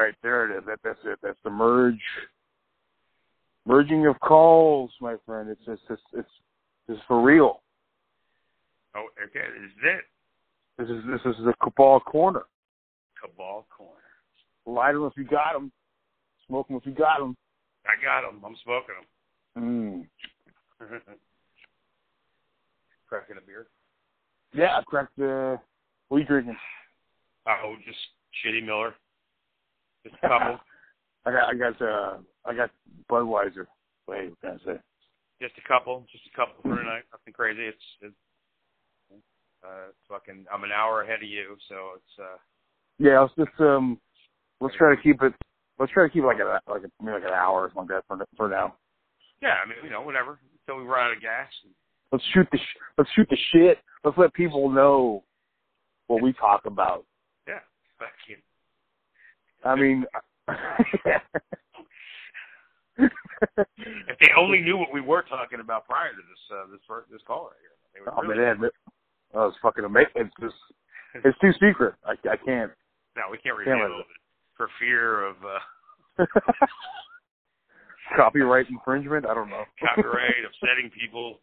right, there it is. That, that's it. That's the merge, merging of calls, my friend. It's just, it's, it's, it's for real. Oh, okay. This is it. This is this is the cabal corner. Cabal corner. Light them if you got them. Smoke them if you got them. I got them. I'm smoking Mm. them. Cracking a beer. Yeah, I cracked the. What are you drinking? Oh, just shitty Miller. Just a couple. I got I got uh I got Budweiser. Wait, what can I say? just a couple. Just a couple for tonight. Nothing crazy. It's, it's uh, fucking. I'm an hour ahead of you, so it's. uh Yeah, let's just um let's try to keep it let's try to keep it like a like a, maybe like an hour or something like that for for now. Yeah, I mean, you know, whatever. Until we run out of gas. Let's shoot the sh- let's shoot the shit. Let's let people know what we talk about. Yeah. Fuck you. I mean, If they only knew what we were talking about prior to this uh, this first, this call right here, oh really. man, that that was fucking amazing. It's just it's too secret. I I can't. No, we can't Can't reveal it for fear of uh, Copyright infringement? I don't know. copyright, upsetting people,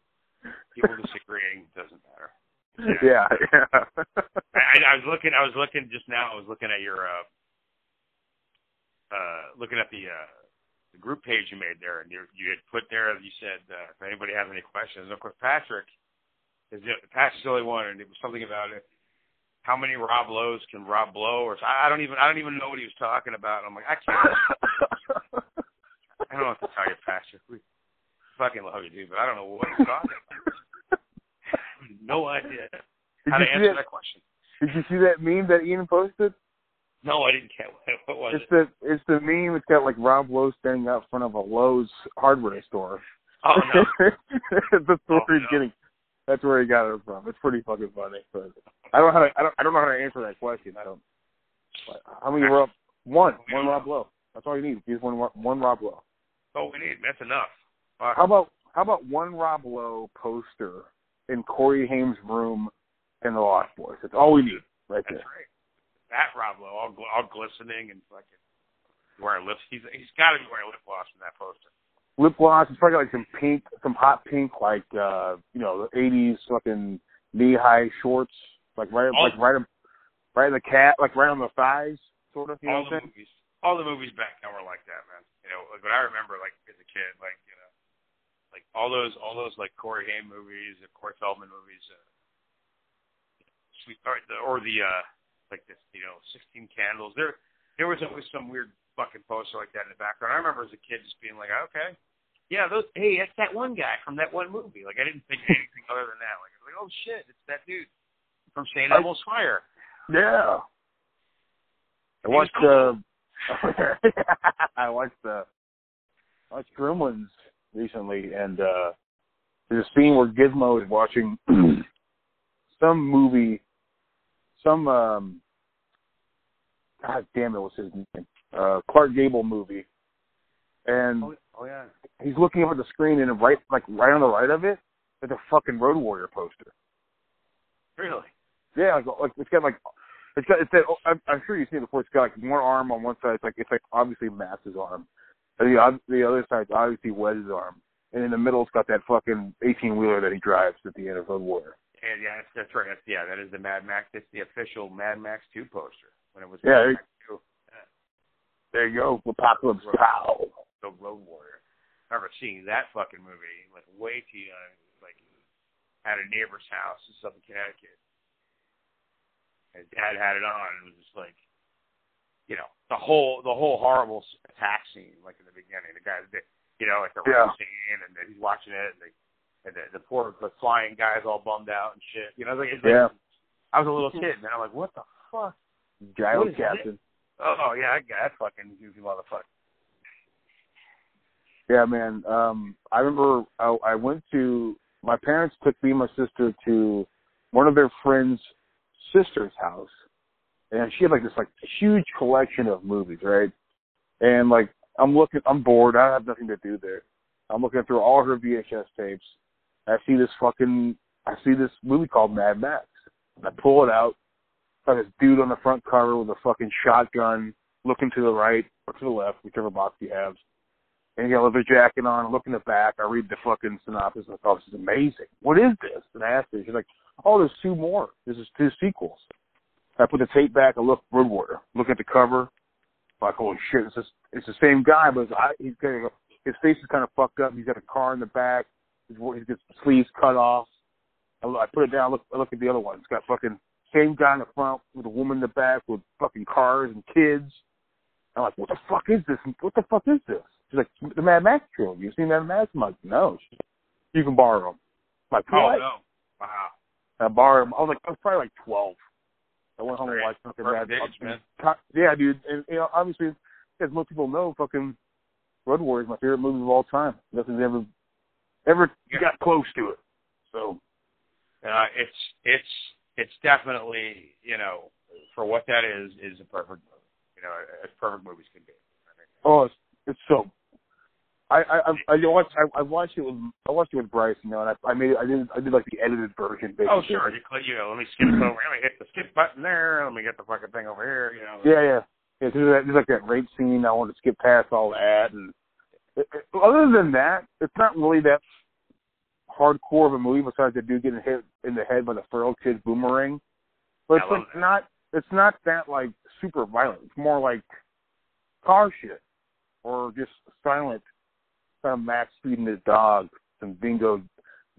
people disagreeing. Doesn't matter. yeah, yeah. I, I was looking. I was looking just now. I was looking at your, uh, uh, looking at the uh, the group page you made there, and you you had put there. You said uh, if anybody has any questions, and of course Patrick is the, Patrick's the only one, and it was something about it. How many Rob Lowe's can Rob blow? Or I I don't even I don't even know what he was talking about. I'm like I can't. I don't know what to tell you, Patrick. We fucking love you, dude, but I don't know what he's talking about. no idea Did how you to see answer that? that question. Did you see that meme that Ian posted? No, I didn't get what, what was It's it. the it's the meme. It's got like Rob Lowe standing out front of a Lowe's hardware store. Oh no. That's where Oh, he's no. getting. That's where he got it from. It's pretty fucking funny. But I don't know how to. I don't. I don't know how to answer that question. I don't. How many Rob? One. One Rob Lowe. That's all you need. Just one. One Rob Lowe. Oh, we need. That's enough. Fuck. How about How about one Rob Lowe poster in Corey Haim's room in the Lost Boys? That's all we need right That's there. right. That Rob Lowe, all, gl- all glistening and fucking wearing lips. He's he's got to be wearing lip gloss in that poster. lip gloss. It's probably got like some pink, some hot pink, like uh, you know, the '80s fucking knee-high shorts, like right, All- like right, right in the cat, like right on the thighs, sort of. You all know the what movies, all the movies back then were like that, man. You know, like, but I remember like as a kid, like you know, like all those all those like Corey Haim movies, and Corey Feldman movies, uh, sweet or the or the uh like this, you know, Sixteen Candles. There there was always some weird fucking poster like that in the background. I remember as a kid just being like, okay, yeah, those. Hey, that's that one guy from that one movie. Like I didn't think anything other than that. Like, I was like oh shit, it's that dude from St. Elmo's Fire. Yeah. I watched. Uh, I watched. Uh, I watched Gremlins recently, and uh, there's a scene where Gizmo is watching some movie, some um, God damn it, what's his name? Uh, Clark Gable movie, and Oh, oh yeah. he's looking up at the screen, and right, like right on the right of it, there's a fucking Road Warrior poster. Really? Yeah, like, like it's got like it's got it's that I'm, I'm sure you've seen it before. It's got like one arm on one side. It's like it's like obviously Max's arm, and the the other side's obviously Wes's arm, and in the middle it's got that fucking 18 wheeler that he drives at the end of Road Warrior. And yeah, that's, that's right. That's, yeah, that is the Mad Max. That's the official Mad Max 2 poster when it was Yeah, Mad Max 2. There you go, Apocalypse Pow. The Road Warrior. I remember seeing that fucking movie like way too young, like at a neighbor's house in Southern Connecticut. And Dad had it on, and it was just like, you know, the whole the whole horrible attack scene, like in the beginning. The the, you know, like the Yeah. scene, and then he's watching it, and, the, and the, the poor the flying guy's all bummed out and shit. You know, like, it's like Yeah, I was a little kid, man. I'm like, what the fuck? Gyro What is Captain. Oh yeah, I got that fucking goofy motherfucker. Yeah, man. Um, I remember I, I went to my parents took me and my sister to one of their friends' sister's house, and she had like this like huge collection of movies, right? And like I'm looking, I'm bored. I have nothing to do there. I'm looking through all her VHS tapes. I see this fucking, I see this movie called Mad Max. I pull it out. Got this dude on the front cover with a fucking shotgun, looking to the right or to the left, whichever box you have. And he got a leather jacket on, look in the back, I read the fucking synopsis, and I thought, this is amazing. What is this? And I asked her, she's like, oh, there's two more. This is two sequels. I put the tape back, I look, Road Warrior. Look at the cover, like, holy shit, it's just, it's the same guy, but his, eye, he's got, his face is kind of fucked up. He's got a car in the back. His, he's got sleeves cut off. I, I put it down. Look, I look at the other one. It's got fucking same guy in the front with a woman in the back with fucking cars and kids. I'm like, what the fuck is this? What the fuck is this? She's like, the Mad Max trilogy. You seen Mad Max? I'm like, no. She's, you can borrow them. I'm like, Oh what? no! Wow. I borrowed them. I was like, I was probably like 12. I went home and watched fucking Perfect Mad man. Co- Yeah, dude. And, you know, obviously, as most people know, fucking Road Warrior is my favorite movie of all time. Nothing's ever, ever Yeah. got close to it. So, Uh, it's it's it's definitely you know for what that is is a perfect movie. You know, as perfect movies can be. I mean, oh, it's, it's so. I I I I watched I, I watched it with I watched it with Bryce, you know, and I I made I did I did like the edited version. Basically. oh sure, you click, you know, let me skip over. Let me hit the skip button there. Let me get the fucking thing over here. You know. Yeah, yeah. Yeah, there's, that, there's like that rape scene. I want to skip past all that, and it, it, other than that, it's not really that hardcore of a movie. Besides the dude getting hit in the head by the feral kid boomerang, but it's like that. not. It's not that like super violent. It's more like car shit, or just silent. Kind of Max feeding his dog some bingo,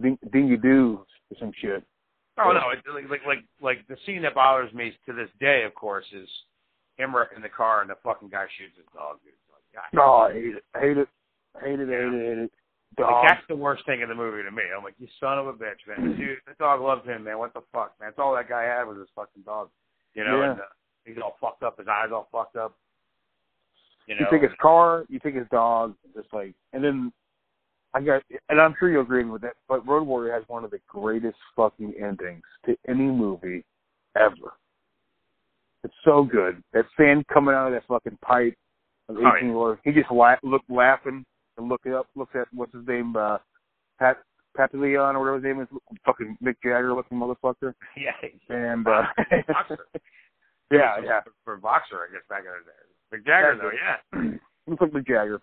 ding, dingy doos or some shit. Oh no, it, like like like like the scene that bothers me to this day, of course, is him in the car and the fucking guy shoots his dog. Dude. Like, God, No, I hate it. I hate it. I hate it. I hate it. I hate it. Dog. Like that's the worst thing in the movie to me. I'm like, you son of a bitch, man. Dude, the dog loves him, man. What the fuck, man? That's all that guy had was his fucking dog. You know, Yeah. and uh, he's all fucked up. His eyes all fucked up. You You know, take his car, you take his dog, just like, and then I got, and I'm sure you'll agree with that. But Road Warrior has one of the greatest fucking endings to any movie ever. It's so good. That sand coming out of that fucking pipe. Of Oh, 18 Lord. He just la- look laughing look it up. Looks at what's his name, uh, Pat Papillon or whatever his name is, fucking Mick Jagger looking motherfucker. yeah, And uh, boxer. yeah, yeah. For, for boxer, I guess back in the day. Mick Jagger, though, yeah. looks like Mick Jagger.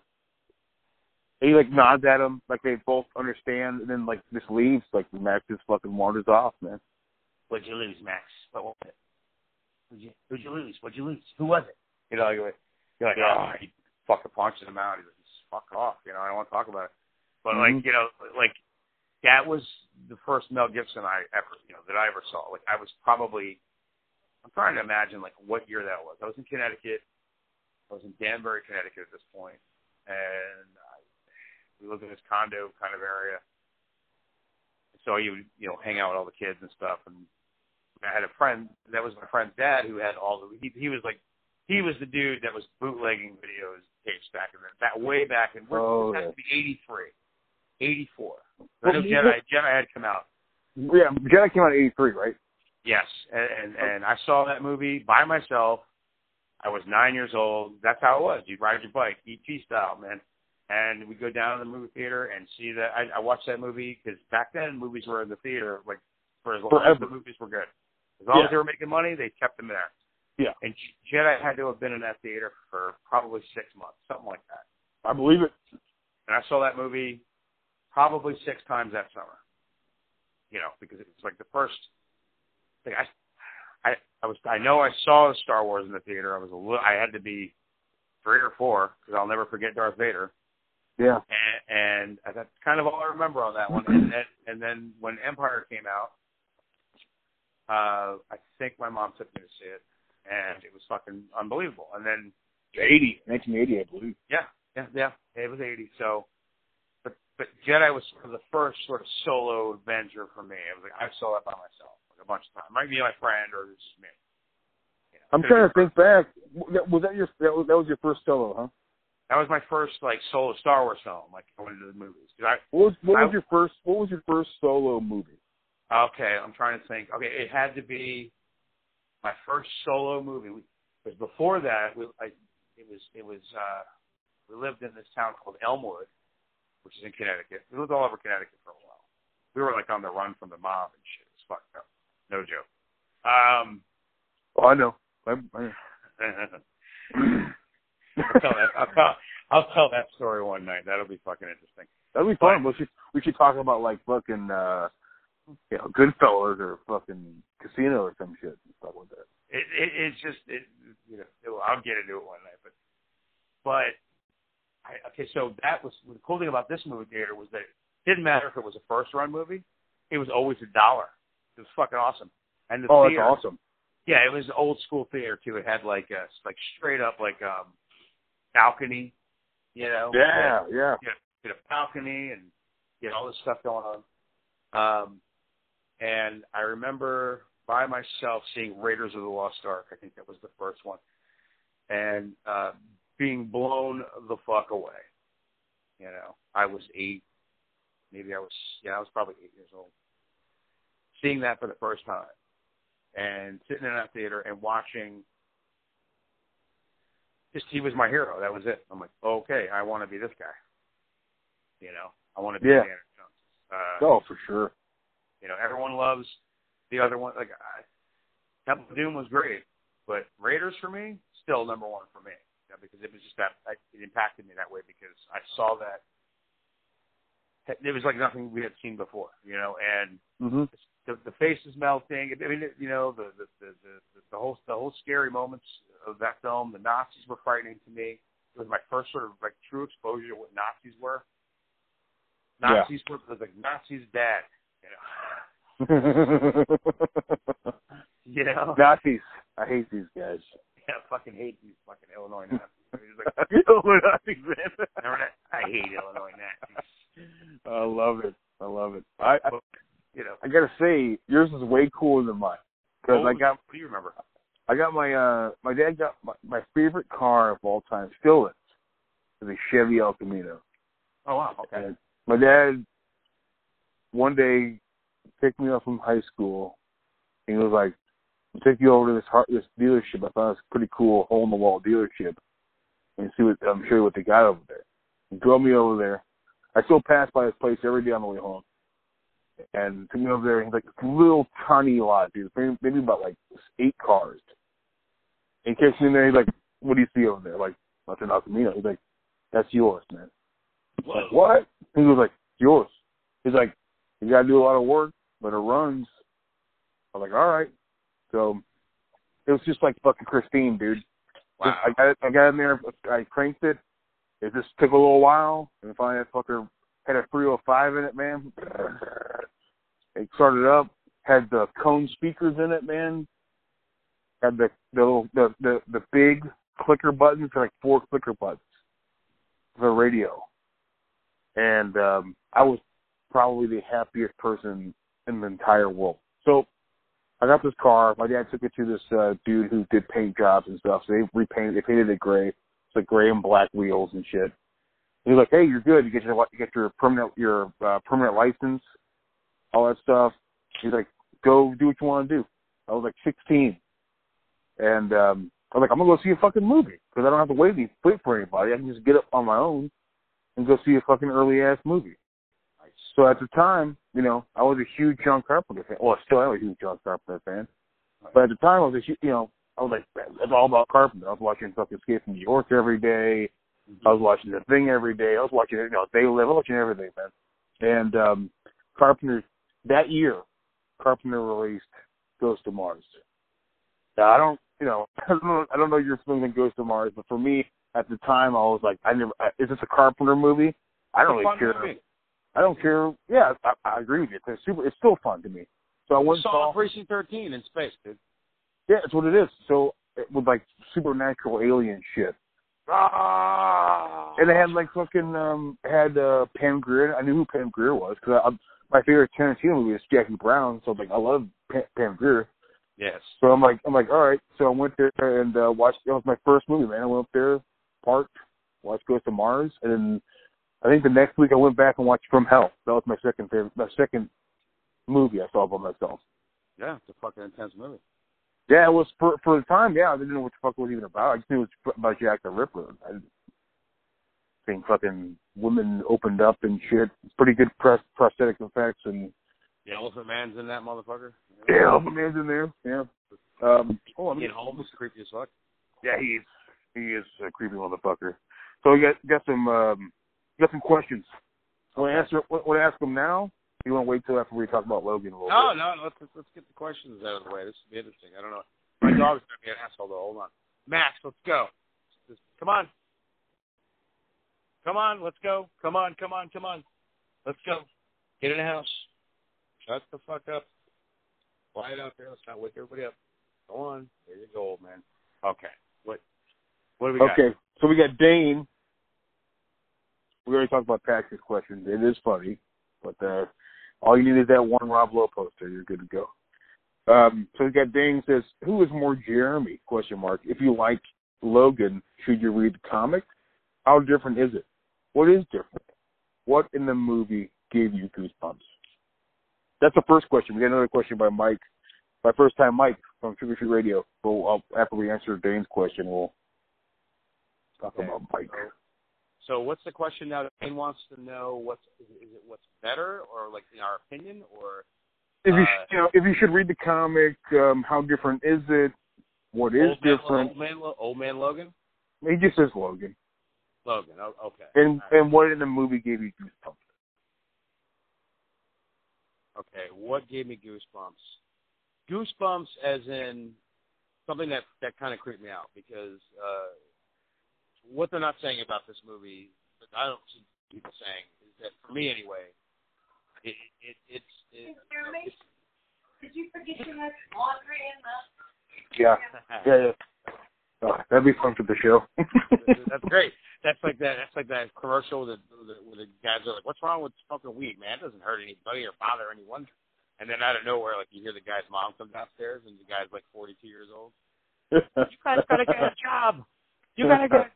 And he like nods at him, like they both understand, and then like just leaves, like Max just fucking wanders off, man. What'd you lose, Max? What was it? Who'd you, who'd you lose? What'd you lose? Who was it? You know, you're like, you're like Yeah. oh, he fucking punches him out. He's like, fuck off. You know, I don't want to talk about it. But Mhm. like, you know, like that was the first Mel Gibson I ever, you know, that I ever saw. Like, I was probably, I'm trying to imagine like what year that was. I was in Connecticut. I was in Danbury, Connecticut at this point, and I, we lived in this condo kind of area. So you would, you know, hang out with all the kids and stuff, and I had a friend that was my friend's dad who had all the he he was like he was the dude that was bootlegging videos tapes back in the that way back in Oh, this yeah. has to be eighty three. Eighty four. I Well, know you- Jedi Jedi had come out. Yeah, Jedi came out in '83, right? Yes. And, and and I saw that movie by myself. I was nine years old. That's how it was. You'd ride your bike, ET style, man. And we'd go down to the movie theater and see that. I, I watched that movie because back then movies were in the theater like for as long as the movies were good. As long Yeah. as they were making money, they kept them there. Yeah. And Jedi had to have been in that theater for probably six months, something like that. I believe it. And I saw that movie probably six times that summer. You know, because it was like the first. Like I, I, I was. I know I saw Star Wars in the theater. I was a little. I had to be three or four because I'll never forget Darth Vader. Yeah. And, and that's kind of all I remember on that one. And then, and then when Empire came out, uh, I think my mom took me to see it, and it was fucking unbelievable. And then 80, 1980, I believe. yeah, yeah, yeah. It was eighty. So, but but Jedi was sort of the first sort of solo adventure for me. I was like, I saw that by myself like a bunch of times. Might be my friend or just me. You know, I'm trying to think back. Was that your that was, that was your first solo, huh? That was my first like solo Star Wars film, like going to the movies. I What was what was your first what was your first solo movie? okay, I'm trying to think. Okay, it had to be my first solo movie. Because before that, we, I, it was it was uh, we lived in this town called Elmwood, which is in Connecticut. We lived all over Connecticut for a while. We were like on the run from the mob and shit. It's fucked up. No joke. Um, Oh, I know. I, I, tell, I'll tell that story one night. That'll be fucking interesting. That'd be fun. We should we should talk about like fucking uh you know, Goodfellas or fucking Casino or some shit and stuff like that. It, it it's just it you know it, I'll get into it one night, but but I, okay, so that was the cool thing about this movie theater was that it didn't matter if it was a first run movie, it was always a dollar. It was fucking awesome. And the Oh, theater, that's awesome. Yeah, it was old school theater too. It had like a like straight up like um balcony, you know. Yeah, yeah. you know, get a balcony and get all this stuff going on. Um, and I remember by myself seeing Raiders of the Lost Ark. I think that was the first one, and uh, being blown the fuck away. You know, I was eight, maybe I was yeah, I was probably eight years old. Seeing that for the first time, and sitting in that theater and watching. Just he was my hero. That was it. I'm like, okay, I want to be this guy. You know, I want to be Yeah. Indiana Jones. Uh, Oh, for sure. You know, everyone loves the other one. Like, I, Temple of Doom was great, but Raiders for me still number one for me. You know, because it was just that I, it impacted me that way because I saw that it was like nothing we had seen before. You know, and Mhm. the, the faces melting. I mean, you know, the the, the the the whole the whole scary moments of that film. The Nazis were frightening to me. It was my first sort of like true exposure to what Nazis were. Yeah. Nazis were was like Nazis bad. You know. You know. Nazis. I hate these guys. Yeah, I fucking hate these fucking Illinois Nazis. I mean, it's like, what Nazis, man. I hate Illinois Nazis. I love it. I love it. I, I You know. I gotta say, yours is way cooler than mine. Because What I got What do you remember? I got my uh my dad got my, my favorite car of all time still is is a Chevy El Camino. Oh wow. Okay. And my dad one day picked me up from high school and he was like, I'll take you over to this heart this dealership. I thought it was a pretty cool hole in the wall dealership and see what I'm sure what they got over there. He drove me over there. I still pass by his place every day on the way home. And took me over there and he's like this little tiny lot, dude. Maybe, maybe about like eight cars. And he kicks me in there, he's like, What do you see over there? Like, that's an El Camino. He's like, That's yours, man. Like, what? He was like, yours. He's like, you gotta do a lot of work, but it runs. I was like, all right. So it was just like fucking Christine, dude. Wow. I got it, I got in there, I cranked it. It just took a little while, and finally that fucker had a 305 in it, man. It started up, had the cone speakers in it, man. Had the the little, the, the the big clicker buttons, like four clicker buttons for the radio and um I was probably the happiest person in the entire world. So I got this car. My dad took it to this uh, dude who did paint jobs and stuff. So they repainted, they painted it gray. It's like gray and black wheels and shit. And he's like, "Hey, you're good. You get your you get your permanent your uh, permanent license, all that stuff." He's like, "Go do what you want to do." I was like 16, and um I was like, "I'm gonna go see a fucking movie because I don't have to wait wait for anybody. I can just get up on my own and go see a fucking early ass movie." So at the time, you know, I was a huge John Carpenter fan. Well, still am a huge John Carpenter fan. But at the time, I was a, hu- you know, I was like, it's all about Carpenter. I was watching fucking Escape from New York every day. I was watching The Thing every day. I was watching, you know, They Live. I was watching everything, man. And um Carpenter, that year, Carpenter released Ghost of Mars. Now, I don't, you know, I don't know, I don't know your feeling on Ghost of Mars, but for me, at the time, I was like, I never, is this a Carpenter movie? I don't It's really care. movie. I don't care. Yeah, I, I agree with you. It's super. It's still fun to me. So I went Saw. Precinct 13 in space, dude. Yeah, it's what it is. So it, with like supernatural alien shit, Ah. and they had like fucking um had uh Pam Grier. I knew who Pam Grier was because I, I, my favorite Tarantino movie is Jackie Brown. So like I love Pam, Pam Grier. Yes. So I'm like I'm like all right. So I went there and uh, watched. It was my first movie, man. I went up there, parked, watched Ghost of Mars, and then I think the next week I went back and watched From Hell. That was my second favorite, my second movie I saw by myself. Yeah, it's a fucking intense movie. Yeah, it was for for the time. Yeah, I didn't know what the fuck it was even about. I just knew it was about Jack the Ripper. I think fucking women opened up and shit. Pretty good pros- prosthetic effects and The Elephant Man's in that motherfucker. yeah, Elephant Man's in there. Yeah. Um. Oh, I mean, Ian Holmes, creepy as fuck. yeah, he's he is a creepy motherfucker. So we got got some um, got some questions. Want to answer? Want to ask them now? You want to wait till after we talk about Logan a little No, bit? no, let's let's get the questions out of the way. This will be interesting. I don't know. My dog's gonna be an asshole though. Hold on, Max. Let's go. Just- Come on. Come on, let's go. Come on, come on, come on. Let's go. Get in the house. Shut the fuck up. Quiet out there. Let's not wake everybody up. Go on. There you go, old man. Okay. What? What do we got? Okay, so we got Dane. We already talked about Pax's question. It is funny, but uh, all you need is that one Rob Lowe poster. You're good to go. Um, so we got Dane says, "Who is more Jeremy?" Question mark. If you like Logan, should you read the comic? How different is it? What is different? What in the movie gave you goosebumps? That's the first question. We got another question by Mike, by first time Mike from Sugar Free Radio. Well, I'll, after we answer Dane's question, we'll talk Okay. about Mike. So what's the question now? Dane wants to know what's is it, is it what's better or like in our opinion or If you, Uh, you know, if you should read the comic, um, how different is it? What is old man, different? old man, old man Logan? He just says Logan. Logan. Oh, okay. And right. and what in the movie gave you goosebumps? Okay, what gave me goosebumps? Goosebumps, as in something that that kind of creeped me out because uh, what they're not saying about this movie, but I don't see people saying, is that for me anyway, it, it it's it, Jeremy? it's Did you forget to have laundry in the? Yeah, yeah, yeah. Oh, that'd be fun for the show. that's great. That's like that. That's like that commercial with the, with the, with the guys are like, "What's wrong with smoking weed, man? It doesn't hurt anybody or bother anyone." And then out of nowhere, like you hear the guy's mom come downstairs, and the guy's like 42 years old. You guys gotta get a job. You gotta get.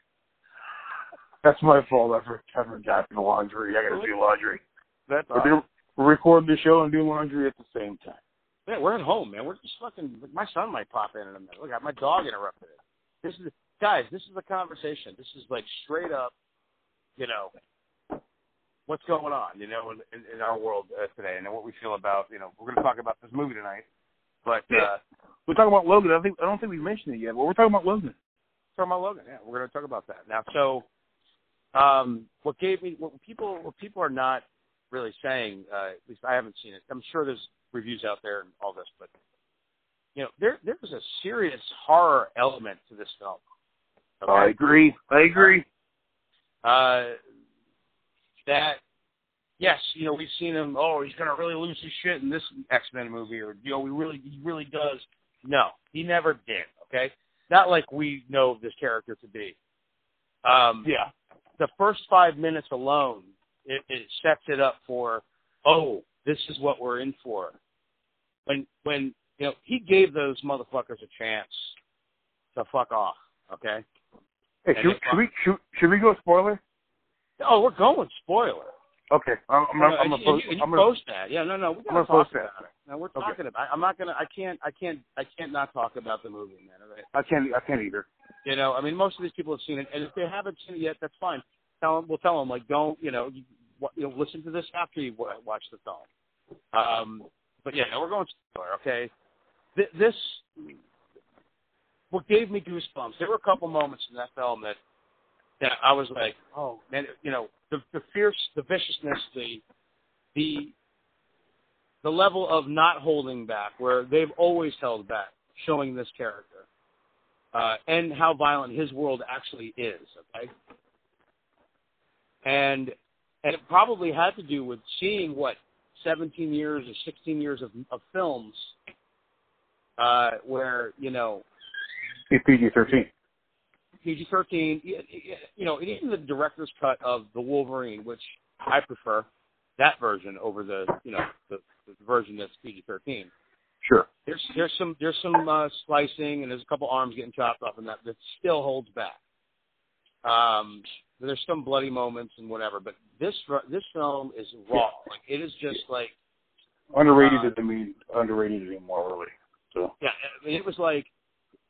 That's my fault. I forgot to do laundry. I gotta do laundry. That's We're, doing, we're recording the show and doing laundry at the same time. Yeah, we're at home, man. We're just fucking. My son might pop in in a minute. Look, my dog interrupted it. This is guys. This is a conversation. This is like straight up, you know, what's going on, you know, in, in, in our world uh, today, and what we feel about. You know, we're going to talk about this movie tonight, but uh, We're talking about Logan. I think I don't think we've mentioned it yet, but we're talking about Logan. talking about Logan. Yeah, we're going to talk about that now. So, um, what gave me what people what people are not really saying, uh, at least I haven't seen it. I'm sure there's reviews out there and all this, but you know, there there's a serious horror element to this film. I agree. I agree. Uh, that yes, you know, we've seen him. Oh, he's gonna really lose his shit in this X Men movie, or you know, we really he really does. No, he never did. Okay, not like we know this character to be. Um, Yeah. The first five minutes alone, it, it sets it up for, oh, this is what we're in for. When when you know he gave those motherfuckers a chance to fuck off. Okay. Hey, should, should we should, should we go spoiler? Oh, we're going spoiler. Okay. I'm I'm, I'm, and gonna you, post. you I'm gonna, post that. Yeah, no, no, we I'm gonna talk post that. about it. No, we're Okay. talking about. I, I'm not gonna. I can't. I can't. I can't not talk about the movie, man. Right? I can't. I can't either. You know, I mean, most of these people have seen it, and if they haven't seen it yet, that's fine. Tell them. We'll tell them like, don't. You know, you, you know, listen to this after you wa- watch the film. Um, but yeah, we're going spoiler. Okay. Th- this. What gave me goosebumps? There were a couple moments in that film that that I was like, oh man, you know, the the fierce, the viciousness, the the the level of not holding back, where they've always held back, showing this character, uh, and how violent his world actually is. Okay, and and it probably had to do with seeing what 17 years or 16 years of of films, uh, where you know It's PG-13. PG-13, y- y- you know, even the director's cut of the Wolverine, which I prefer that version over the, you know, the, the version that's PG-13. Sure. There's there's some there's some uh, slicing and there's a couple arms getting chopped off and that that still holds back. Um, there's some bloody moments and whatever, but this this film is raw. Like it is just like Underrated Uh, doesn't mean underrated anymore, really. So. Yeah, I mean, it was like,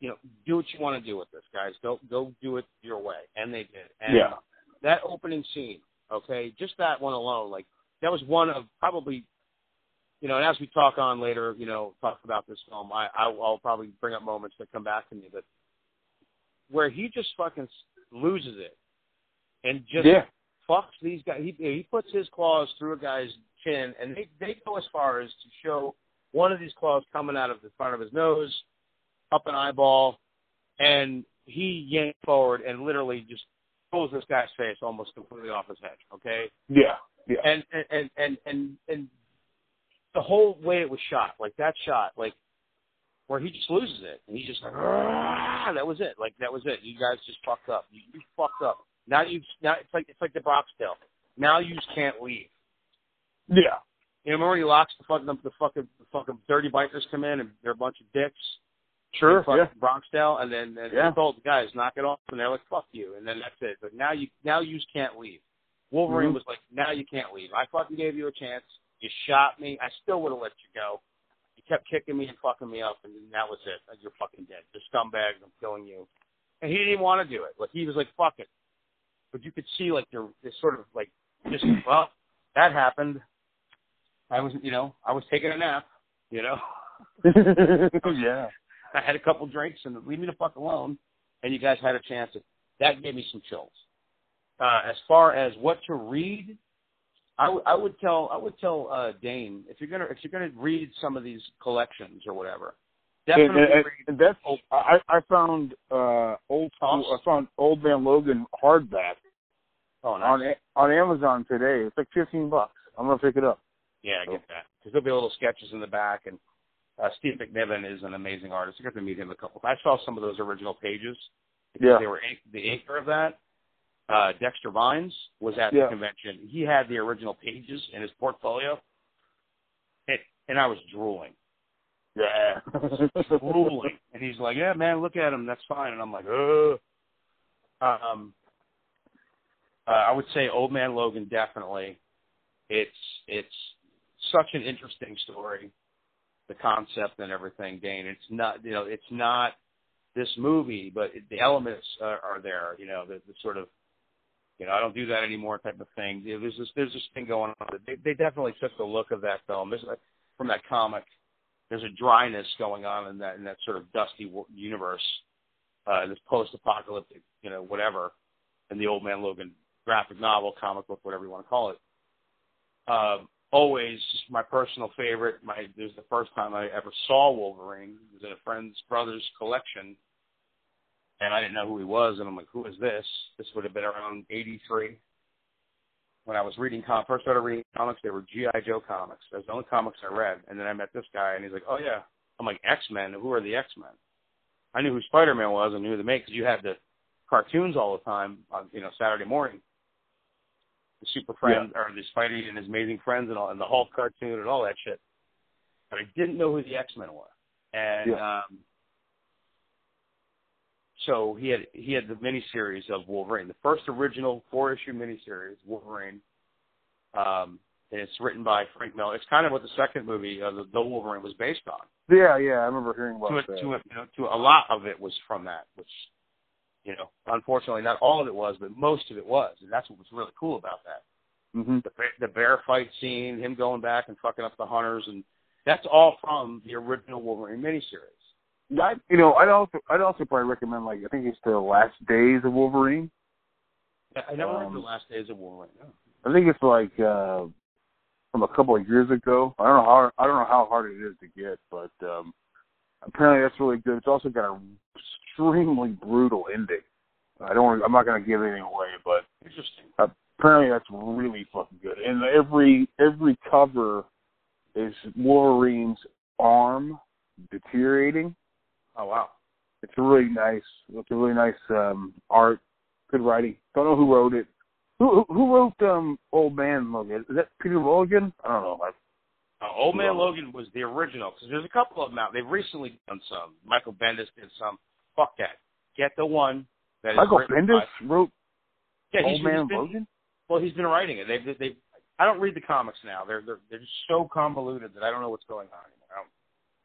you know, do what you want to do with this, guys. Go go do it your way, and they did. And Yeah. that opening scene, okay, just that one alone, like that was one of probably, you know, and as we talk on later, you know, talk about this film, I, I I'll probably bring up moments that come back to me, but where he just fucking loses it, and just Yeah. fucks these guys. He he puts his claws through a guy's chin, and they they go as far as to show one of these claws coming out of the front of his nose, up an eyeball, and he yanked forward and literally just pulls this guy's face almost completely off his head. Okay, Yeah. Yeah. and and and and and, and the whole way it was shot, like that shot, like where he just loses it, and he just like, that was it, like that was it. You guys just fucked up. You, you fucked up. Now you now it's like it's like the Bronx Tale. Now you just can't leave. Yeah. You know, remember he locks the fucking up the fucking the fucking dirty bikers come in and they're a bunch of dicks. Sure. fucking Yeah. Bronx style, and then and Yeah. he told the guys knock it off, and they're like fuck you, and then that's it. But now you now you just can't leave. Wolverine Mhm. was like, now you can't leave. I fucking gave you a chance. You shot me. I still would have let you go. You kept kicking me and fucking me up, and that was it. Like, You're fucking dead. You're scumbag. I'm killing you. And he didn't even want to do it. Like he was like, fuck it. But you could see like there this sort of like just well, that happened. I was you know I was taking a nap. You know. yeah. I had a couple drinks and leave me the fuck alone. And you guys had a chance. To, that gave me some chills. Uh, as far as what to read, I, w- I would tell I would tell uh, Dane if you're gonna if you're gonna read some of these collections or whatever, definitely and, read. and that's. I I found uh old Toss? I found Old Man Logan hardback Oh, nice. on on Amazon today. It's like fifteen bucks. I'm gonna pick it up. Yeah, I get that. Because there'll be little sketches in the back, and uh, Steve McNiven is an amazing artist. I got to meet him a couple. I saw some of those original pages. Yeah. They were the inker of that. Uh, Dexter Vines was at Yeah. the convention. He had the original pages in his portfolio, and, and I was drooling, Yeah. drooling. And he's like, "Yeah, man, look at him. That's fine." And I'm like, "Ugh." Um, uh, I would say Old Man Logan definitely. It's it's such an interesting story, the concept and everything, Dane. It's not you know it's not this movie, but it, the elements are, are there. You know the, the sort of you know I don't do that anymore type of thing. You know, there's this there's this thing going on. They, they definitely took the look of that film. There's from that comic. There's a dryness going on in that in that sort of dusty universe, uh, this post-apocalyptic, you know, whatever, in the Old Man Logan graphic novel, comic book, whatever you want to call it. Um, always my personal favorite. My it was the first time I ever saw Wolverine. It was in a friend's brother's collection, and I didn't know who he was. And I'm like, who is this? This would have been around '83 when I was reading com first started reading comics. They were GI Joe comics. That's the only comics I read. And then I met this guy, and he's like, oh yeah. I'm like X Men. Who are the X Men? I knew who Spider Man was and knew made because you had the cartoons all the time on you know Saturday morning the Super Friends or the Spidey and his Amazing Friends and all, and the Hulk cartoon and all that shit. But I didn't know who the X Men were, and um, so he had he had the miniseries of Wolverine, the first original four issue miniseries Wolverine. Um, and it's written by Frank Miller. It's kind of what the second movie, uh, the, the Wolverine, was based on. yeah, yeah. I remember hearing about To that. to a, you know, to a lot of it was from that, which you know, unfortunately, not all of it was, but most of it was, and that's what was really cool about that. hmm the the bear fight scene, him going back and fucking up the hunters, and that's all from the original Wolverine miniseries. I, you know, I'd also I'd also probably recommend like I think it's the Last Days of Wolverine. I never read Um, the Last Days of Wolverine. No. I think it's like uh from a couple of years ago. I don't know how I don't know how hard it is to get, but um apparently that's really good. It's also got an extremely brutal ending. I don't. I'm not going to give anything away, but Interesting. apparently that's really fucking good. And every every cover is Wolverine's arm deteriorating. Oh wow. It's a really nice. It's a really nice um, art. Good writing. Don't know who wrote it. Who who who wrote um, Old Man Logan? Is that Peter Logan? I don't know. I, Uh, Old Man Logan was the original because there's a couple of them out. They've recently done some. Michael Bendis did some. Fuck that. Get the one that is Michael Bendis by- wrote yeah, he's, Old Man been, Logan. Well, he's been writing it. They've they've. I don't read the comics now. They're they're they're just so convoluted that I don't know what's going on.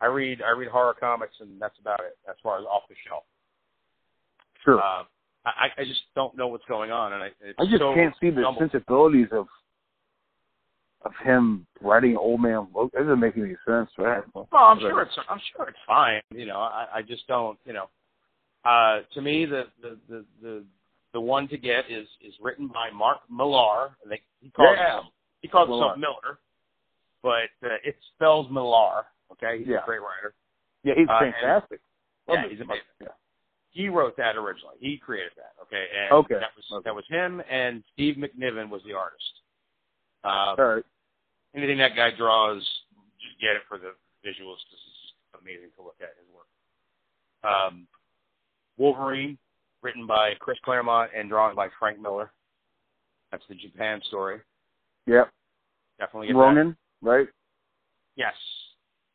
I, read I read horror comics and that's about it as far as off the shelf. Sure. Uh, I I just don't know what's going on, and I it's I just so can't see the sensibilities of of him writing Old Man Logan. That doesn't make any sense, right? Well, I'm sure it's I'm sure it's fine. You know, I, I just don't. You know, uh, to me, the, the the the the one to get is is written by Mark Millar. And they, he calls Yeah. himself, he calls Millar. himself Miller, but uh, it spells Millar. Okay, he's Yeah. a great writer. Yeah, he's Uh, fantastic. Love Yeah, he's amazing. Yeah. He wrote that originally. He created that. Okay, and Okay. that was Okay. that was him, and Steve McNiven was the artist. Uh, All right. anything that guy draws, just get it for the visuals because it's just amazing to look at his work. Um, Wolverine, written by Chris Claremont and drawn by Frank Miller. That's the Japan story. Yep. Definitely get that. Right? Yes.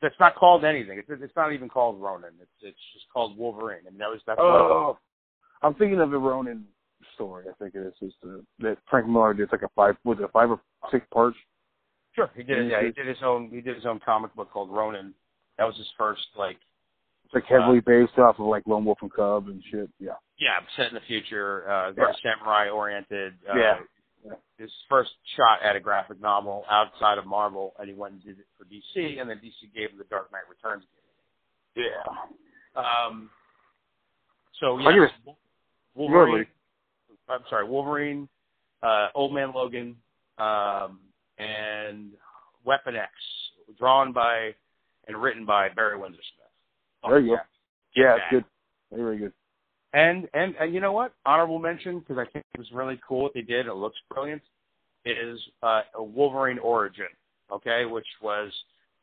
It's not called anything. It's it's not even called Ronin. It's it's just called Wolverine. I mean that was that's was. Oh, I'm thinking of the Ronin story. I think it is just uh, that Frank Miller did. Like a five, was it a five or six parts? Sure, he did. it. Yeah, he did his own. He did his own comic book called Ronin. That was his first like It's like heavily based off of like Lone Wolf and Cub and shit. Yeah. yeah set in the future, uh, very samurai oriented. Uh, Yeah. Yeah. His first shot at a graphic novel outside of Marvel, and he went and did it for DC, and then DC gave him the Dark Knight Returns. Yeah. Um, so yeah, Wolverine. Really? I'm sorry, Wolverine, uh, Old Man Logan, um, and Weapon X, drawn by and written by Barry Windsor Smith. There you go. Yeah, it's Yeah. good. Very, very good. And and and you know what? Honorable mention because I think it was really cool what they did. It looks brilliant. Is uh, a Wolverine origin, okay, which was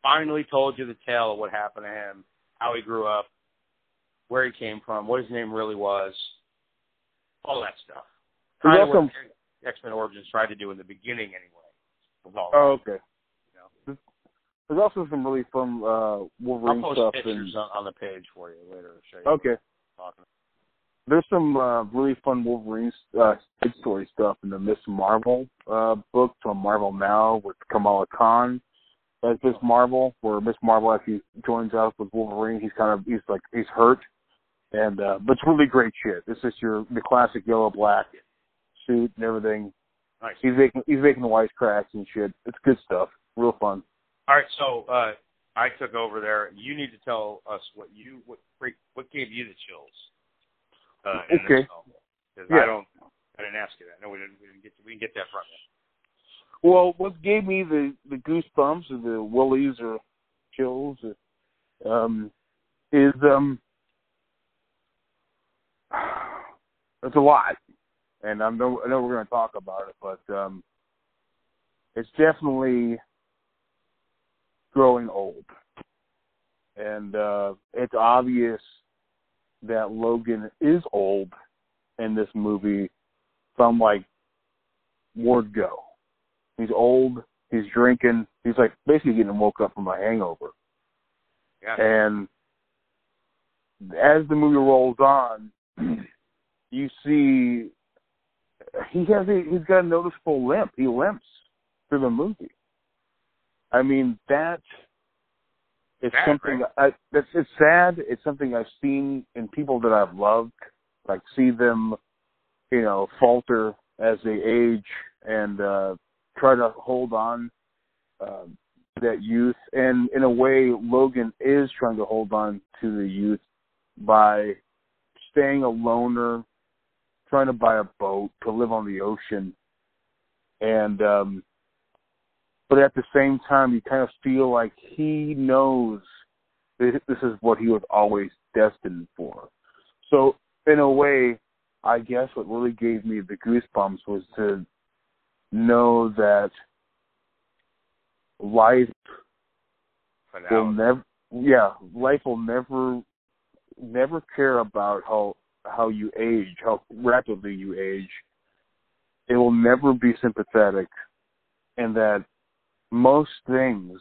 finally told you the tale of what happened to him, how he grew up, where he came from, what his name really was, all that stuff. Kind of what X Men Origins tried to do in the beginning, anyway. Oh, okay. you know. There's also some really fun uh, I'll Wolverine post stuff. pictures And, on, on the page for you later. To show you okay. talking There's some uh, really fun Wolverine uh, side story stuff in the Miss Marvel uh, book from Marvel Now with Kamala Khan as Miss Marvel, where Miss Marvel actually joins up with Wolverine. He's kind of he's like he's hurt, and uh, but it's really great shit. It's just your the classic yellow black suit and everything. Nice. He's making he's making the wisecracks and shit. It's good stuff. Real fun. All right, so uh, I took over there. You need to tell us what you what what gave you the chills. Uh, Okay. This film. 'Cause Yeah. I don't. I didn't ask you that. No, we didn't. We didn't get. To, we didn't get that from you. Well, what gave me the the goosebumps or the willies or chills or, um, is um, it's a lot, and I know I know we're going to talk about it, but um, it's definitely growing old, and uh, it's obvious that Logan is old in this movie from like word go. He's old. He's drinking. He's like basically getting woke up from a hangover. Yeah. And as the movie rolls on, you see he has a he's got a noticeable limp. He limps through the movie. I mean that Sad, something I, that's it's sad. It's something I've seen in people that I've loved. Like see them, you know, falter as they age and uh try to hold on uh, to that youth. And in a way, Logan is trying to hold on to the youth by staying a loner, trying to buy a boat to live on the ocean, and um, but at the same time, you kind of feel like he knows that this is what he was always destined for. So in a way, I guess what really gave me the goosebumps was to know that life will never yeah life will never never care about how how you age how rapidly you age it will never be sympathetic and that most things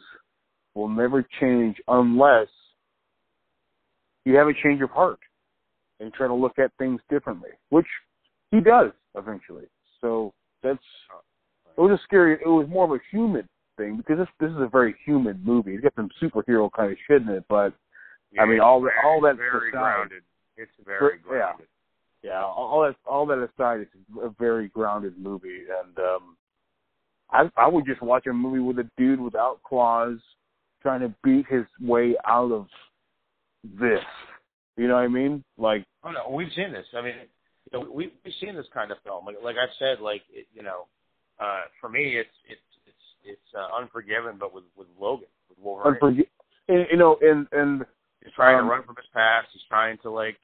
will never change unless you have a change of heart and try to look at things differently which he does eventually so that's it was a scary it was more of a human thing because this this is a very human movie. It's got some superhero kind of shit in it, but I mean, all that- all that very aside- grounded. It's very Yeah. grounded. yeah, all that all that aside, it's a very grounded movie, and um I I would just watch a movie with a dude without claws trying to beat his way out of this. You know what I mean? Like Oh no, we've seen this. I mean, you know, we we've seen this kind of film. Like like I said, like it, you know, uh, for me, it's it's it's it's uh, Unforgiven, but with with Logan, with Wolverine. Unforgi- and, you know, and and He's trying Um, to run from his past. He's trying to like,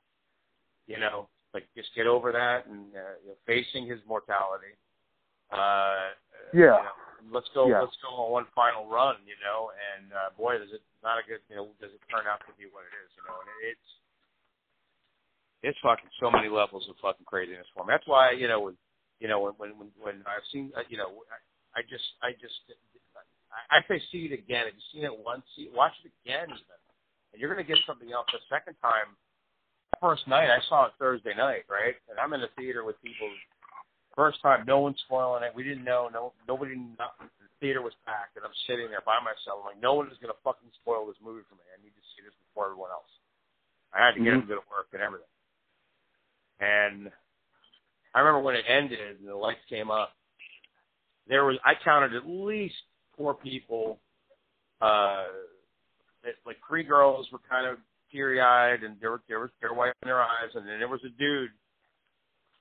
you know, like just get over that and uh, you know, facing his mortality. Uh, Yeah. You know, let's go. Yeah. Let's go on one final run. You know, and uh, boy, does it not a good. You know, does it turn out to be what it is? You know, and it's it's fucking so many levels of fucking craziness for me. That's why you know when you know when when when, when I've seen uh, you know I, I just I just I, I say see it again. If you've seen it once, see, watch it again even, and you're gonna get something else the second time. First night I saw it Thursday night, right? And I'm in the theater with people. First time, no one's spoiling it. We didn't know. No, nobody. Not, the theater was packed, and I'm sitting there by myself. I'm like, no one is gonna fucking spoil this movie for me. I need to see this before everyone else. I had to get Mhm. him to work and everything. And I remember when it ended and the lights came up, there was I counted at least four people. Uh, it, like three girls were kind of teary eyed and they were were they were wiping their eyes, and then there was a dude.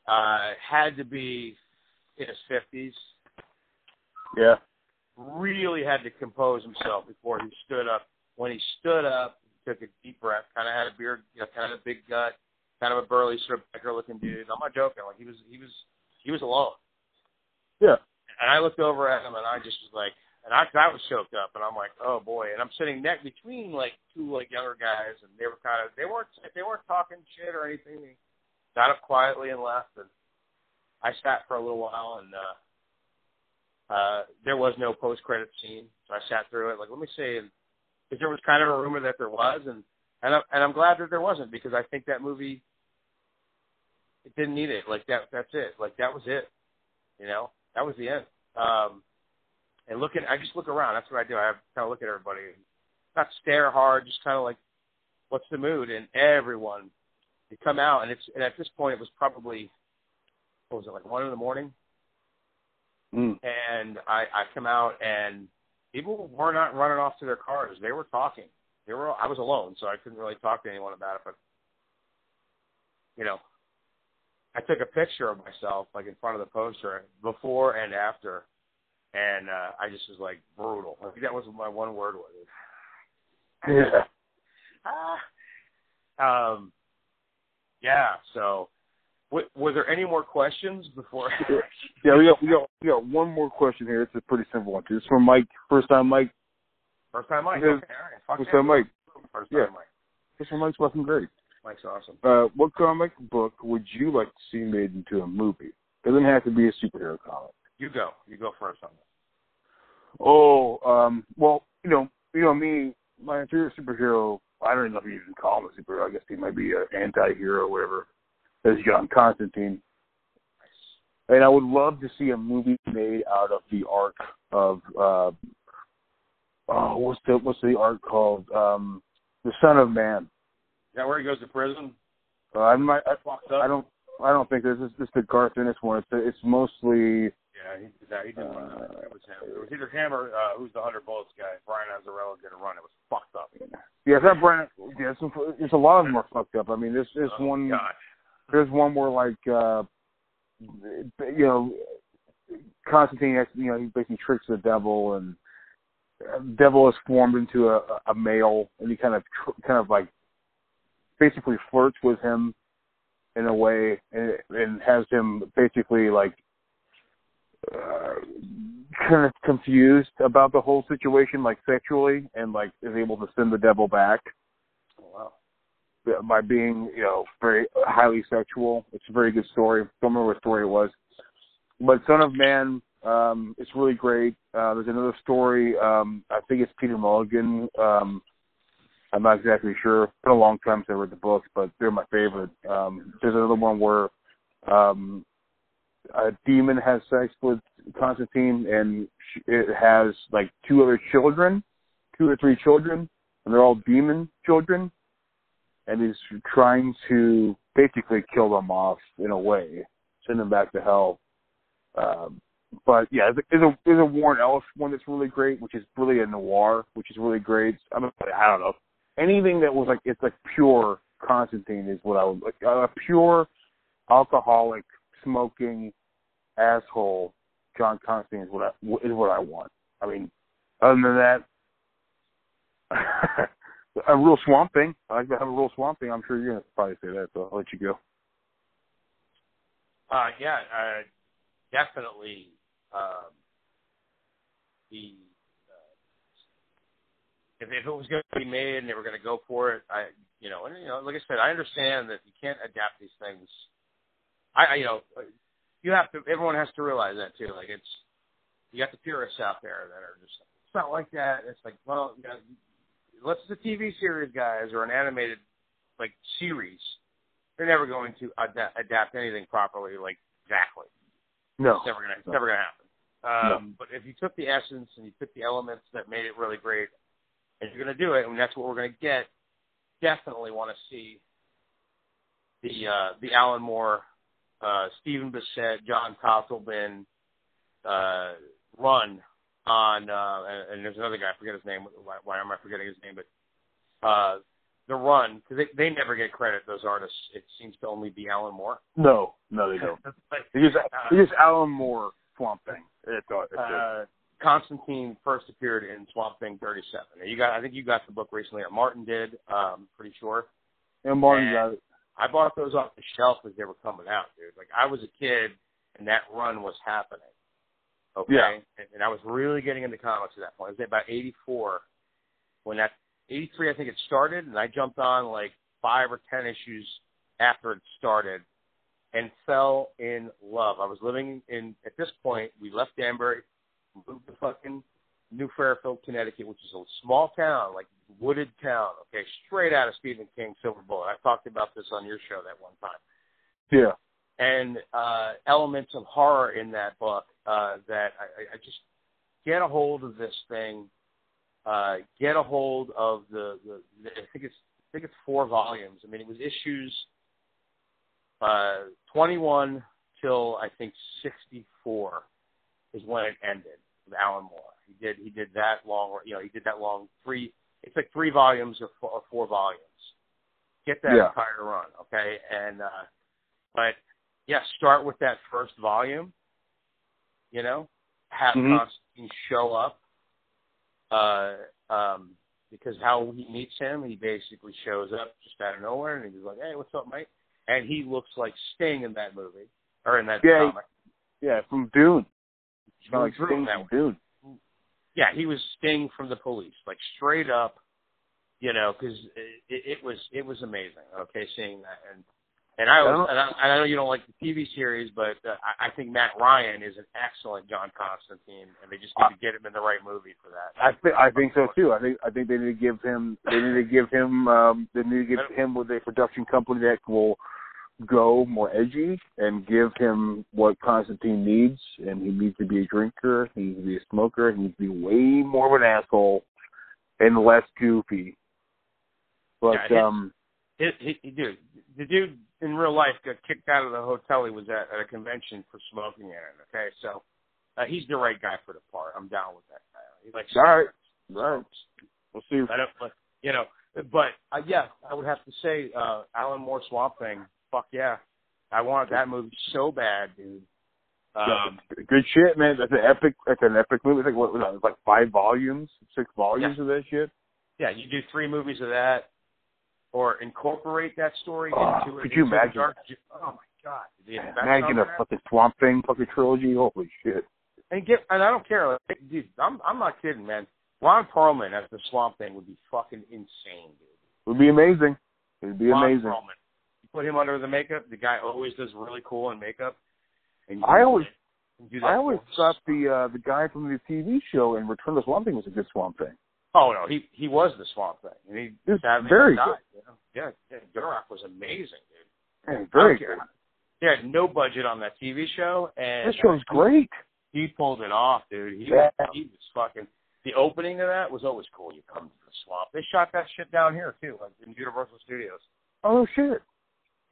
Uh, had to be in his fifties. yeah, Really had to compose himself before he stood up. When he stood up, he took a deep breath. Kind of had a beard, you know, kind of a big gut, kind of a burly sort of biker looking dude. I'm not joking. Like he was he was he was alone. yeah, And I looked over at him and I just was like, and I, I was choked up and I'm like, oh boy. And I'm sitting next between like two like younger guys and they were kind of, they weren't, they weren't talking shit or anything. They got up quietly and left and I sat for a little while and, uh, uh, there was no post credit scene. So I sat through it. Like, let me see. Because there was kind of a rumor that there was and, and, I, and I'm glad that there wasn't because I think that movie, it didn't need it. Like that, that's it. Like that was it. You know, that was the end. Um, and looking, I just look around. That's what I do. I kind of look at everybody, not stare hard, just kind of like, what's the mood? And everyone, they come out, and it's and at this point it was probably, what was it like one in the morning? mm. And I I come out and people were not running off to their cars. They were talking. They were. I was alone, so I couldn't really talk to anyone about it. But you know, I took a picture of myself like in front of the poster before and after, and uh, I just was like brutal. I think that was my one word was it. yeah. Ah. Um. Yeah. So, w- were there any more questions before? Yeah, we got we got we got one more question here. It's a pretty simple one too. It's from Mike. First time Mike. First time Mike. Okay. All right. Fuck First time Mike. First time Yeah. Mike. This one Mike's fucking great. Mike's awesome. Uh, what comic book would you like to see made into a movie? Doesn't have to be a superhero comic. You go. You go first on this. Oh, um, well, you know, you know me, my favorite superhero. I don't even know if you even call him a superhero. I guess he might be an anti-hero or whatever. Is John Constantine. And I would love to see a movie made out of the arc of uh oh what's the what's the arc called? Um The Son of Man. Is that where he goes to prison? Uh, I might I, I don't I don't think this is this the Garth Ennis one. It's it's mostly Yeah, he did that. He did one. Uh, It was him. It was either him or uh, who's the hundred bullets guy. Brian Azzarello did a run. It was fucked up. yeah, not Brandon. Yeah, it's, it's a lot of them are fucked up. I mean, there's there's Oh, one God. there's one where like uh you know Constantine you know he basically tricks the devil and uh, devil is formed into a a male and he kind of tr- kind of like basically flirts with him in a way and, and has him basically like uh, kind of confused about the whole situation like sexually and like is able to send the devil back Oh, wow. by being, you know, very highly sexual. It's a very good story. I Don't remember what story it was. But Son of Man, um, it's really great. Uh, there's another story. Um, I think it's Peter Milligan. Um, I'm not exactly sure. It's been a long time since I read the books, but they're my favorite. Um, there's another one where um, a demon has sex with Constantine, and it has like two other children, two or three children, and they're all demon children and he's trying to basically kill them off in a way, send them back to hell. Um, but yeah, there's a there's a Warren Ellis one that's really great, which is really a noir, which is really great. I don't, I don't know anything that was like it's like pure Constantine is what I would like a pure alcoholic, smoking, asshole John Constantine is what I is what I want. I mean, other than that, a real swamp thing. I like to have a real swamp thing. I'm sure you're gonna probably say that, so I'll let you go. Uh, yeah, uh, definitely. Um, the uh, if, if it was going to be made and they were going to go for it, I, you know, and you know, like I said, I understand that you can't adapt these things. I, I you know, you have to. Everyone has to realize that too. Like it's, you got the purists out there that are just, it's not like that. It's like, well, you know, unless it's a TV series, guys, or an animated like series, they're never going to ad- adapt anything properly, like exactly. No, It's never gonna, it's never gonna happen. Um, But if you took the essence and you took the elements that made it really great, and you're gonna do it, and that's what we're gonna get, definitely want to see the uh, the Alan Moore, uh, Stephen Bissette, John Costelbin uh, run on, uh, and, and there's another guy, I forget his name. Why, why am I forgetting his name? But uh, the run because they, they never get credit. Those artists, it seems to only be Alan Moore. no, no, they don't. Like, They just Alan Moore Swamp Thing. It's, all- it's it. uh, Constantine first appeared in Swamp Thing 37. You got, I think you got the book recently, or Martin did. Um, pretty sure. and Martin and- got it. I bought those off the shelf as they were coming out, dude. Like I was a kid and that run was happening. Okay. Yeah. And, and I was really getting into comics at that point. It was about eighty four when that eighty three I think it started and I jumped on like five or ten issues after it started and fell in love. I was living in at this point, we left Danbury, moved to fucking New Fairfield, Connecticut, which is a small town, like wooded town, okay, straight out of Stephen King's Silver Bullet. I talked about this on your show that one time. Yeah, And uh elements of horror in that book, uh that I, I- just get a hold of this thing, uh get a hold of the, the, the I think it's I think it's four volumes. I mean it was issues uh twenty one till I think sixty four is when it ended with Alan Moore. He did he did that long you know, he did that long three it's like three volumes or four, or four volumes. Get that Yeah. entire run, okay? And uh but yeah, start with that first volume, you know, have Mhm. Constantine show up. Uh um because how he meets him, he basically shows up just out of nowhere and he's like, Hey, what's up, mate? And he looks like Sting in that movie. Or in that Yeah, comic. yeah, from Dune. Of like Sting that from Dune. Yeah, he was Sting from the police, like straight up, you know, because it, it was it was amazing. Okay, seeing that, and and I was, and I, and I know you don't like the TV series, but uh, I, I think Matt Ryan is an excellent John Constantine, and they just need to get him in the right movie for that. I think I think so too. I think I think they need to give him they need to give him um they need to give him with a production company that will go more edgy and give him what Constantine needs and he needs to be a drinker, he needs to be a smoker, he needs to be way more of an asshole and less goofy. But Yeah, his- um It, he, he, dude, the dude in real life got kicked out of the hotel he was at at a convention for smoking in it. Okay, so uh, he's the right guy for the part. I'm down with that guy. He likes All right. all right. We'll see. I don't, but, you know, but uh, yeah, I would have to say, uh, Alan Moore Swamp Thing. Fuck yeah, I wanted that movie so bad, dude. Um, Yeah, good shit, man. That's an epic. That's an epic movie. It's like what was that? It's like five volumes, six volumes of that shit. yeah, you do three movies of that, or incorporate that story Oh, into it. could you imagine dark Oh my god, Imagine a fucking Swamp Thing fucking trilogy. Holy shit! And get, and I don't care, like, dude. I'm, I'm not kidding, man. Ron Perlman as the Swamp Thing would be fucking insane, dude. It would be amazing. It would be Ron amazing. Perlman. Put him under the makeup. The guy always does really cool in makeup. And I always, do that I always thought the uh the guy from the TV show in Return of the Swamp Thing was a good Swamp Thing. Oh no, he he was the Swamp Thing, and he was very died. You know? Yeah, yeah, Durock was amazing, dude. I very good. They had no budget on that TV show, and That show's great. he pulled it off, dude. He Yeah. was, he was fucking. The opening of that was always cool. You come to the swamp. They shot that shit down here too, like in Universal Studios. Oh shit!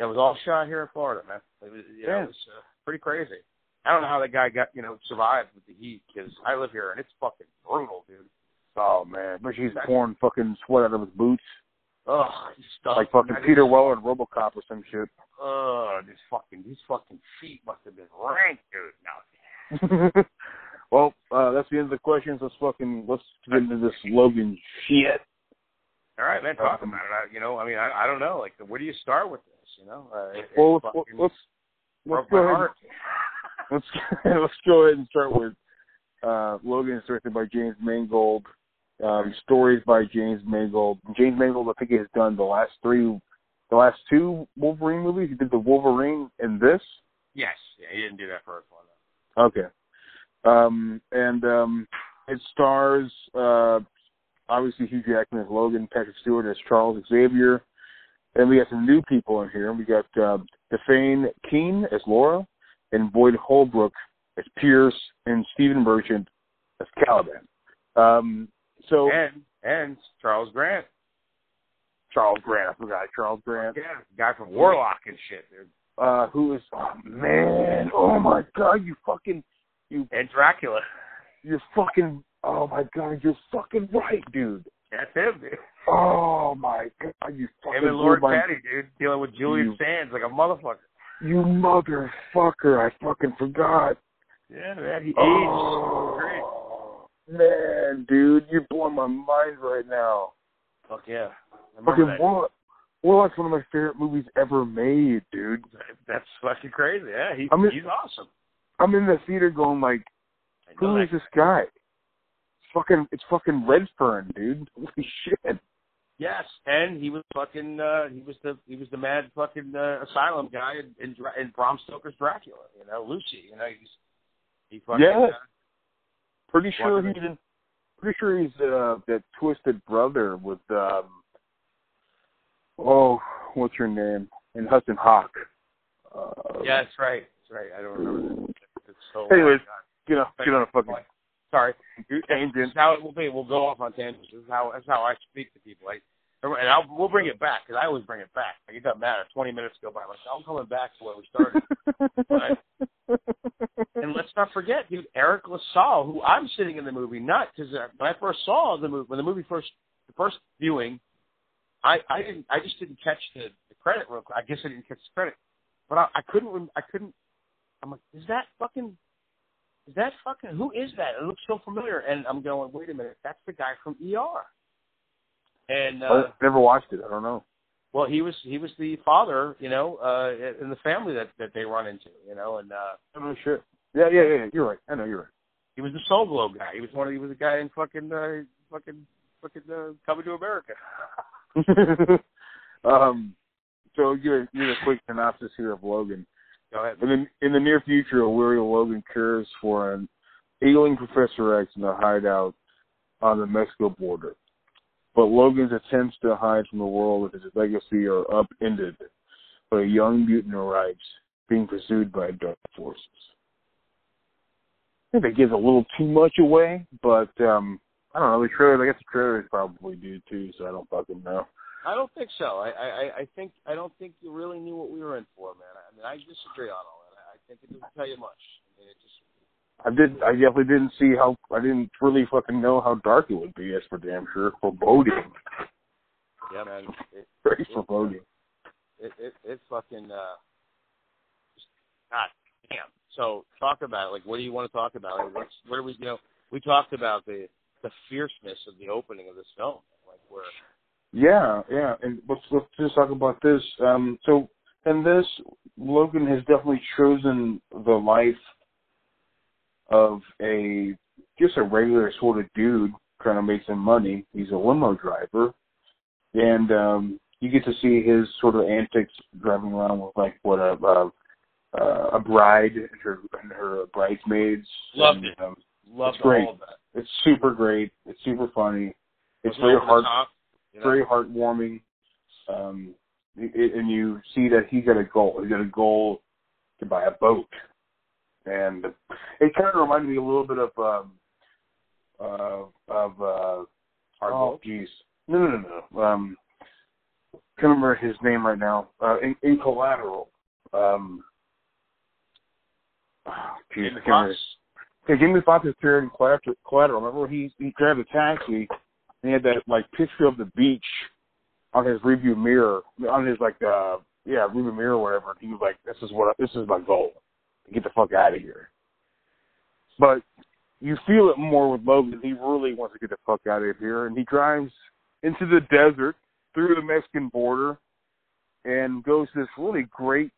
It was all shot here in Florida, man. It was, you know, Yeah. it was uh, pretty crazy. I don't know how that guy got, you know, survived with the heat because I live here and it's fucking brutal, dude. Oh man, but he's pouring fucking sweat out of his boots. Ugh, he's stuck. like fucking Peter Weller and RoboCop or some shit. Ugh, these fucking these fucking feet must have been rank, dude. No. well, uh, that's the end of the questions. Let's fucking let's get into this Logan shit. All right, man. Talk Um, about it. I, you know, I mean, I, I don't know. Like, where do you start with this? You know, uh, it, Well, let's let's let's go ahead. Let's let's go ahead and start with uh, Logan is directed by James Mangold. Um, stories by James Mangold. James Mangold, I think, he has done the last three, the last two Wolverine movies. He did the Wolverine and this. Yes, yeah, he didn't do that first one. Though. Okay. Um, and um, it stars uh, obviously Hugh Jackman as Logan, Patrick Stewart as Charles Xavier, and we got some new people in here. We got uh, Dafne Keen as Laura, and Boyd Holbrook as Pierce, and Stephen Merchant as Caliban. Um, so And and Charles Grant, Charles Grant, I forgot Charles Grant, yeah, guy from Warlock and shit, dude. uh, who is oh man, oh my god, you fucking you and Dracula. you're fucking oh my god, you're fucking right, dude. That's him, dude. Oh my god, you fucking Him and Lord my, Patty, dude, dealing with Julian You- Sands like a motherfucker. you motherfucker, I fucking forgot. Yeah, man, he aged Oh, great. Man, dude, you're blowing my mind right now. Fuck yeah. Fucking that. Warlock. Warlock's one of my favorite movies ever made, dude. That's fucking crazy. Yeah, he, I mean- he's awesome. I'm in the theater going like, who is know who that is this guy? Fucking, it's fucking Redferne, dude. Holy shit. Yes, and he was fucking. uh He was the he was the mad fucking uh, asylum guy in, in in Bram Stoker's Dracula. You know, Lucy. You know, he's he fucking. Yeah. Uh, Pretty sure he's in, pretty sure he's uh, that twisted brother with um oh what's her name in Hudson Hawk. Uh, yeah, that's right. That's right. I don't remember. That. It's so. Anyways, get on get on a fucking Sorry. This tangent. is how it will be. We'll go off on tangents. This is how that's how I speak to people. Like, and I'll, we'll bring it back because I always bring it back. Like, it doesn't matter. Twenty minutes go by. Like, I'm coming back to where we started. And let's not forget, dude, Eric LaSalle, who I'm sitting in the movie, not because uh, when I first saw the movie, when the movie first, the first viewing, I I didn't, I just didn't catch the, the credit real quick. I guess I didn't catch the credit, but I, I couldn't, I couldn't. I'm like, is that fucking, is that fucking, who is that? It looks so familiar, and I'm going, wait a minute, that's the guy from ER. And uh, I never watched it. I don't know. well, he was he was the father, you know, uh, in the family that that they run into, you know, and uh, I don't know shit. Yeah, yeah, yeah. You're right. I know you're right. He was the Soul Glo guy. He was one of he was a guy in fucking uh, fucking fucking uh, Coming to America. um, so give a, give a quick synopsis here of Logan. Ahead. In the, in the near future, a weary Logan cares for an ailing Professor X in a hideout on the Mexico border. But Logan's attempts to hide from the world with his legacy are upended when a young mutant arrives, being pursued by dark forces. I think that gives a little too much away, but um I don't know. The trailer, I guess the trailers probably do too, so I don't fucking know. I don't think so. I, I I- think I don't think you really knew what we were in for, man. I mean, I disagree on all that. I think it doesn't tell you much. I mean, it just I did. I definitely didn't see how. I didn't really fucking know how dark it would be. That's for damn sure. Foreboding. yeah, man. It Very foreboding. it it, it fucking uh, just, God damn. So talk about it. Like, what do you want to talk about? Like, what's what are we? You know, we talked about the the fierceness of the opening of this film. Like, where Yeah, yeah. And let's let's just talk about this. Um, so in this, Logan has definitely chosen the life of a just a regular sort of dude trying to make some money. He's a limo driver, and um, you get to see his sort of antics driving around with like what a a, a bride and her and her bridesmaids. Loved and, it. Um, loved It's great. all of that. it's super great. It's super funny. It's Was very hard you know? very heartwarming. Um, and you see that he got a goal. He got a goal to buy a boat, and it kind of reminded me a little bit of um, uh, of uh, oh jeez, no, no, no, no. Um, can't remember his name right now. Uh, in, in Collateral. Um, oh, geez, Jamie I can't remember. Foxx? Yeah, Jamie Foxx appeared in Collateral. Collateral. Remember he he grabbed a taxi and he had that like picture of the beach on his review mirror, on his like uh yeah review mirror or whatever. He was like, "This is what this is my goal to get the fuck out of here." But you feel it more with Logan. He really wants to get the fuck out of here, and he drives into the desert through the Mexican border and goes to this really great.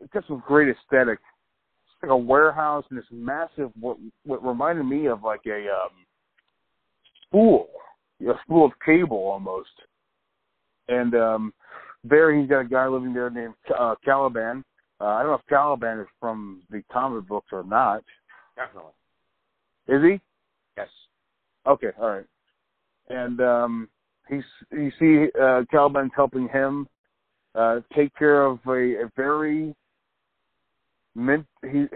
It's got some great aesthetic. It's like a warehouse and this massive what what reminded me of like a um spool, a spool of cable almost. And um there he's got a guy living there named uh, Caliban. Uh, I don't know if Caliban is from the comic books or not. Definitely. Is he? Yes. Okay, all right. And um he's you see uh Caliban's helping him uh take care of a, a very ment he,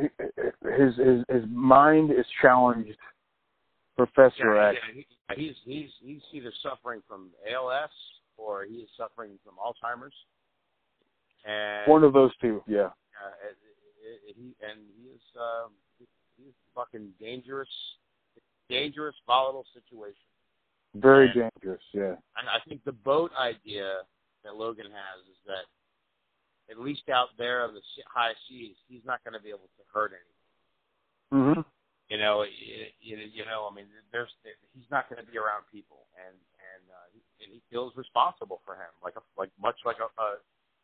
his his his mind is challenged Professor yeah, X. yeah, he, he's he's he's either suffering from ALS or he is suffering from Alzheimer's. And One of those two, yeah. uh, it, it, he and he is um, he's fucking dangerous, dangerous, volatile situation. Very Yeah. dangerous, yeah. And I think the boat idea that Logan has is that at least out there on the high seas, he's not going to be able to hurt anyone. Mhm. You know, you, you, you know. I mean, there's he's not going to be around people, and and uh, he, and he feels responsible for him, like a like much like a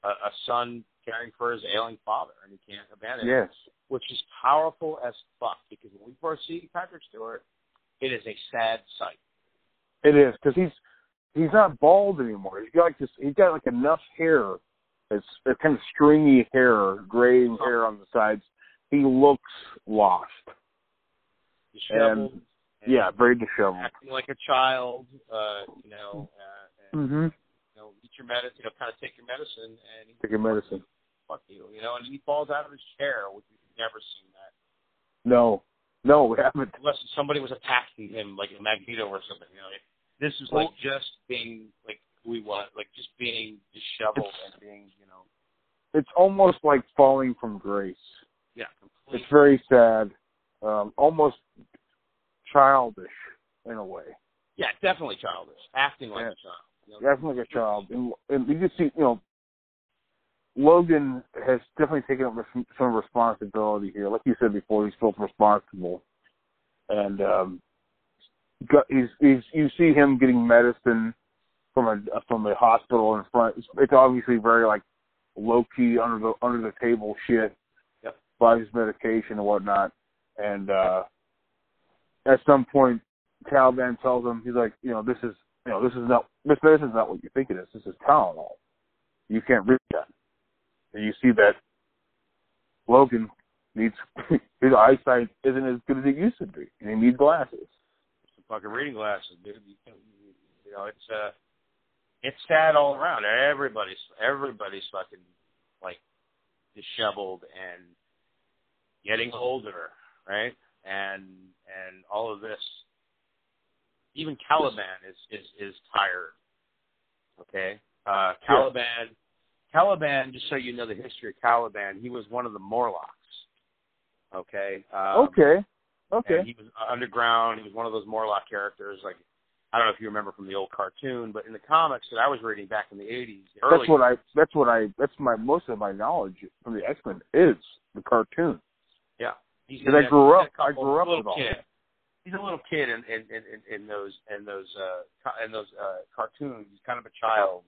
a, a son caring for his ailing father, and he can't abandon him, Yes. which is powerful as fuck. Because when we first see Patrick Stewart, it is a sad sight. It is because he's he's not bald anymore. He's got like this. He's got like enough hair. It's a kind of stringy hair, graying hair on the sides. He looks lost. Disheveled, and Yeah, very disheveled. acting like a child. Uh, you know, uh, and, Mm-hmm. you know, eat your medicine. You know, kind of take your medicine, and he Taking medicine. fuck you. You know, and he falls out of his chair, which we've never seen that. No, no, we haven't. unless somebody was attacking him like a Magneto or something. You know, like, this is like just being like we want, like just being disheveled and being, you know, It's almost like falling from grace. yeah, It's very sad, um, almost childish in a way. Yeah, definitely childish, acting like Yeah. a child. You know, definitely like a child. And, and you can see, you know, Logan has definitely taken up res- some responsibility here. Like you said before, he's felt responsible, and um, got, he's he's you see him getting medicine from a from a hospital in front. It's, it's obviously very like low key under the under the table shit. Yep. Buys his medication and whatnot, and uh, at some point, Caliban tells him he's like, you know, this is you know, this is not this this is not what you think it is. This is Tylenol. You can't read that. And you see that Logan needs his eyesight isn't as good as it used to be, and he needs glasses. some fucking reading glasses, dude. You, you know, it's uh, it's sad all around. Everybody's everybody's fucking like disheveled and getting older, right? And and all of this. Even Caliban is is is tired. Okay, uh, Caliban. Caliban, just so you know the history of Caliban, he was one of the Morlocks. Okay. Um, okay, okay. he was underground. He was one of those Morlock characters. Like I don't know if you remember from the old cartoon, but in the comics that I was reading back in the '80s, That's what I. That's what I. That's my most of my knowledge from the X Men is the cartoon. yeah. Because I grew up- I grew up little with all kid. that. He's a little kid in in in, in, those in those uh in those uh cartoons. He's kind of a child.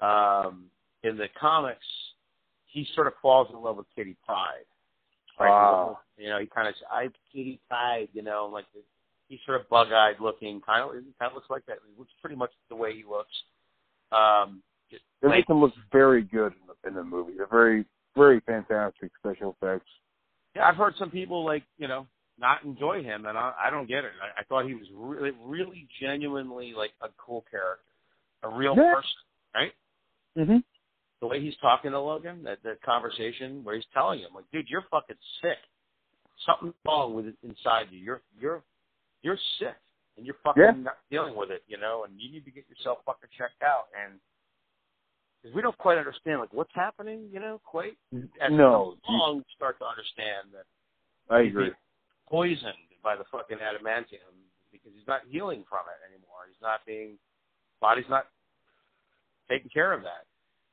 Um, in the comics, he sort of falls in love with Kitty Pryde. Right? Ah. You know, he kind of I Kitty Pryde. You know, like the, he's sort of bug-eyed looking. Kind of kind of looks like that. He looks pretty much the way he looks. Um, just They like, make him look very good in the, in the movie. They're very, very fantastic special effects. Yeah, I've heard some people like you know not enjoy him, and I, I don't get it. I, I thought he was really, really genuinely like a cool character, a real Yeah. person, right? Mm-hmm. The way he's talking to Logan, that that conversation where he's telling him, like, dude, you're fucking sick. Something's wrong with it inside you. You're you're you're sick, and you're fucking Yeah. not dealing with it, you know. And you need to get yourself fucking checked out. And because we don't quite understand, like, what's happening, you know, quite. As No, along, we start to understand that I agree. poisoned by the fucking adamantium because he's not healing from it anymore. He's not being body's not taking care of that.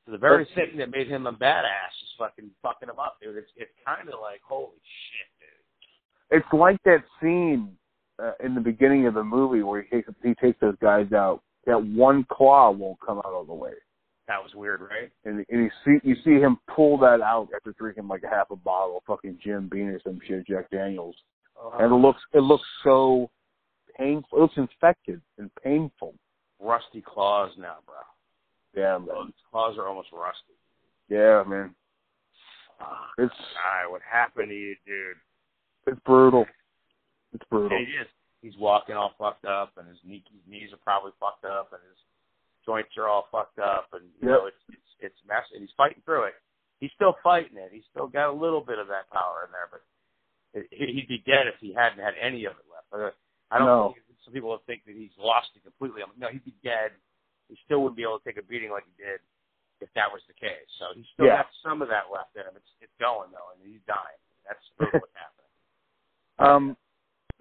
So the very That's- thing that made him a badass is fucking fucking him up, dude. It's it's kind of like holy shit, dude. It's like that scene uh, in the beginning of the movie where he takes he takes those guys out. That one claw won't come out all the way, That was weird, right? and, and you see you see him pull that out after drinking like a half a bottle of fucking Jim Beam or some shit, Jack Daniels, and it looks it looks so painful. It looks infected and painful. rusty claws now, bro. Yeah, man. his claws are almost rusty. Yeah, man. Ah, It's God, what happened to you, dude? it's brutal. It's brutal. he is. He's walking all fucked up, and his, knee, his knees are probably fucked up, and his joints are all fucked up, and you Yep. know it's it's it's messy. And he's fighting through it. He's still fighting it. He's still got a little bit of that power in there, but he'd be dead if he hadn't had any of it left. Uh, I don't No. think some people will think that he's lost it completely. I'm like, no, he'd be dead. He still wouldn't be able to take a beating like he did if that was the case. So he's still Yeah. got some of that left in him. It's it's going though, and he's dying. That's what's happening. Um,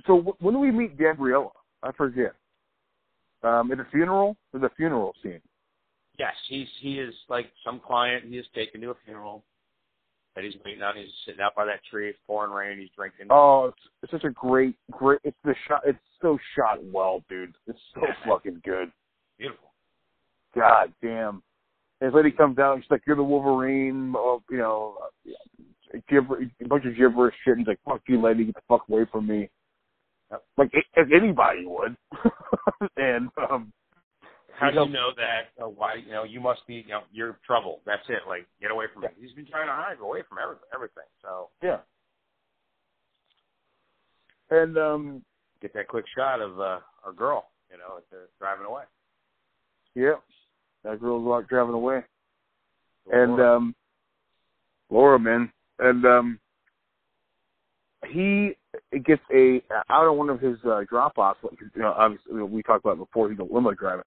so w- when do we meet Gabriella? I forget. Um, at the funeral, or the funeral scene. Yes, he's he is like some client he is taken to a funeral that he's waiting on. He's sitting out by that tree, it's pouring rain, he's drinking. Oh, it's, it's such a great, great. It's the shot. It's so shot well, dude. It's so fucking good. Beautiful. God damn. His lady comes out and she's like, "You're the Wolverine," oh, you know, uh, gibber, a bunch of gibberish shit. And he's like, "Fuck you, lady, get the fuck away from me." Like as anybody would. and um, How do you know- that? Uh, why you know you must be you know you're trouble. That's it. Like get away from me. He's been trying to hide away from every, everything. So yeah. And um, get that quick shot of uh, our girl. You know, at the, driving away. yeah, that girl's like driving away. and um Laura man and um he gets a out of one of his uh, drop offs you know obviously you know, we talked about it before he's a limo driver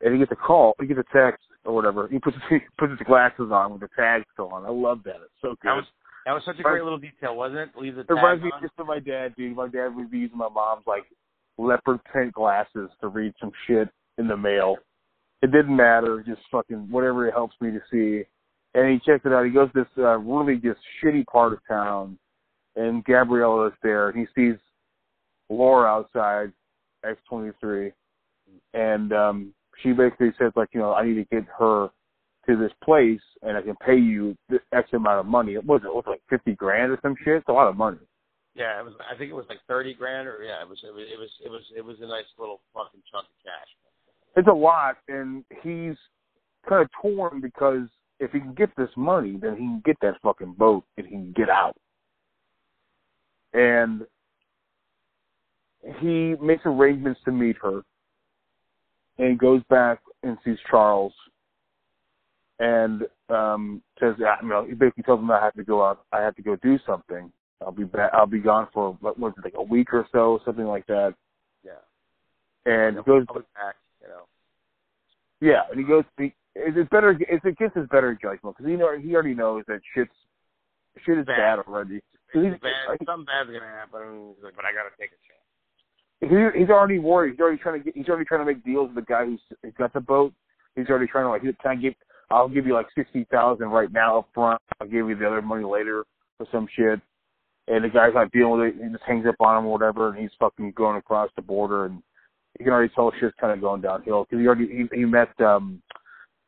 and he gets a call he gets a text or whatever he puts he puts his glasses on with the tag still on. I love that. It's so good that was that was such a great little detail, wasn't it? Leave the it reminds me just of my dad dude. My dad would be using my mom's like leopard print glasses to read some shit in the mail. It didn't matter just fucking whatever it helps me to see. And he checks it out. He goes to this uh, really just shitty part of town, and Gabriella is there, and he sees Laura outside X twenty three, and um, she basically says like, you know, I need to get her to this place, and I can pay you this X amount of money. It was it was like fifty grand or some shit. It's a lot of money. Yeah, it was. I think it was like thirty grand, or yeah, it was. It was. It was. It was, it was a nice little fucking chunk of cash. It's a lot, and he's kind of torn because if he can get this money, then he can get that fucking boat and he can get out. And he makes arrangements to meet her and goes back and sees Charles and um says yeah, you know, he basically tells him I have to go out I have to go do something. I'll be back I'll be gone for what was it like a week or so, something like that. Yeah. And he goes back. You know. yeah, and he goes. He, it's better. It's against his better judgment because he know he already knows that shit's shit is bad, Bad. already. He's, bad. Something bad's gonna happen. He's like, but I gotta take a chance. he, he's already worried. He's already trying to get. He's already trying to make deals with the guy who's, who's got the boat. He's already trying to like. Can I give? I'll give you like sixty thousand right now up front. I'll give you the other money later for some shit. And the guy's not dealing with it. He just hangs up on him or whatever, and he's fucking going across the border, and you can already tell shit's kind of going downhill because he already he, he met um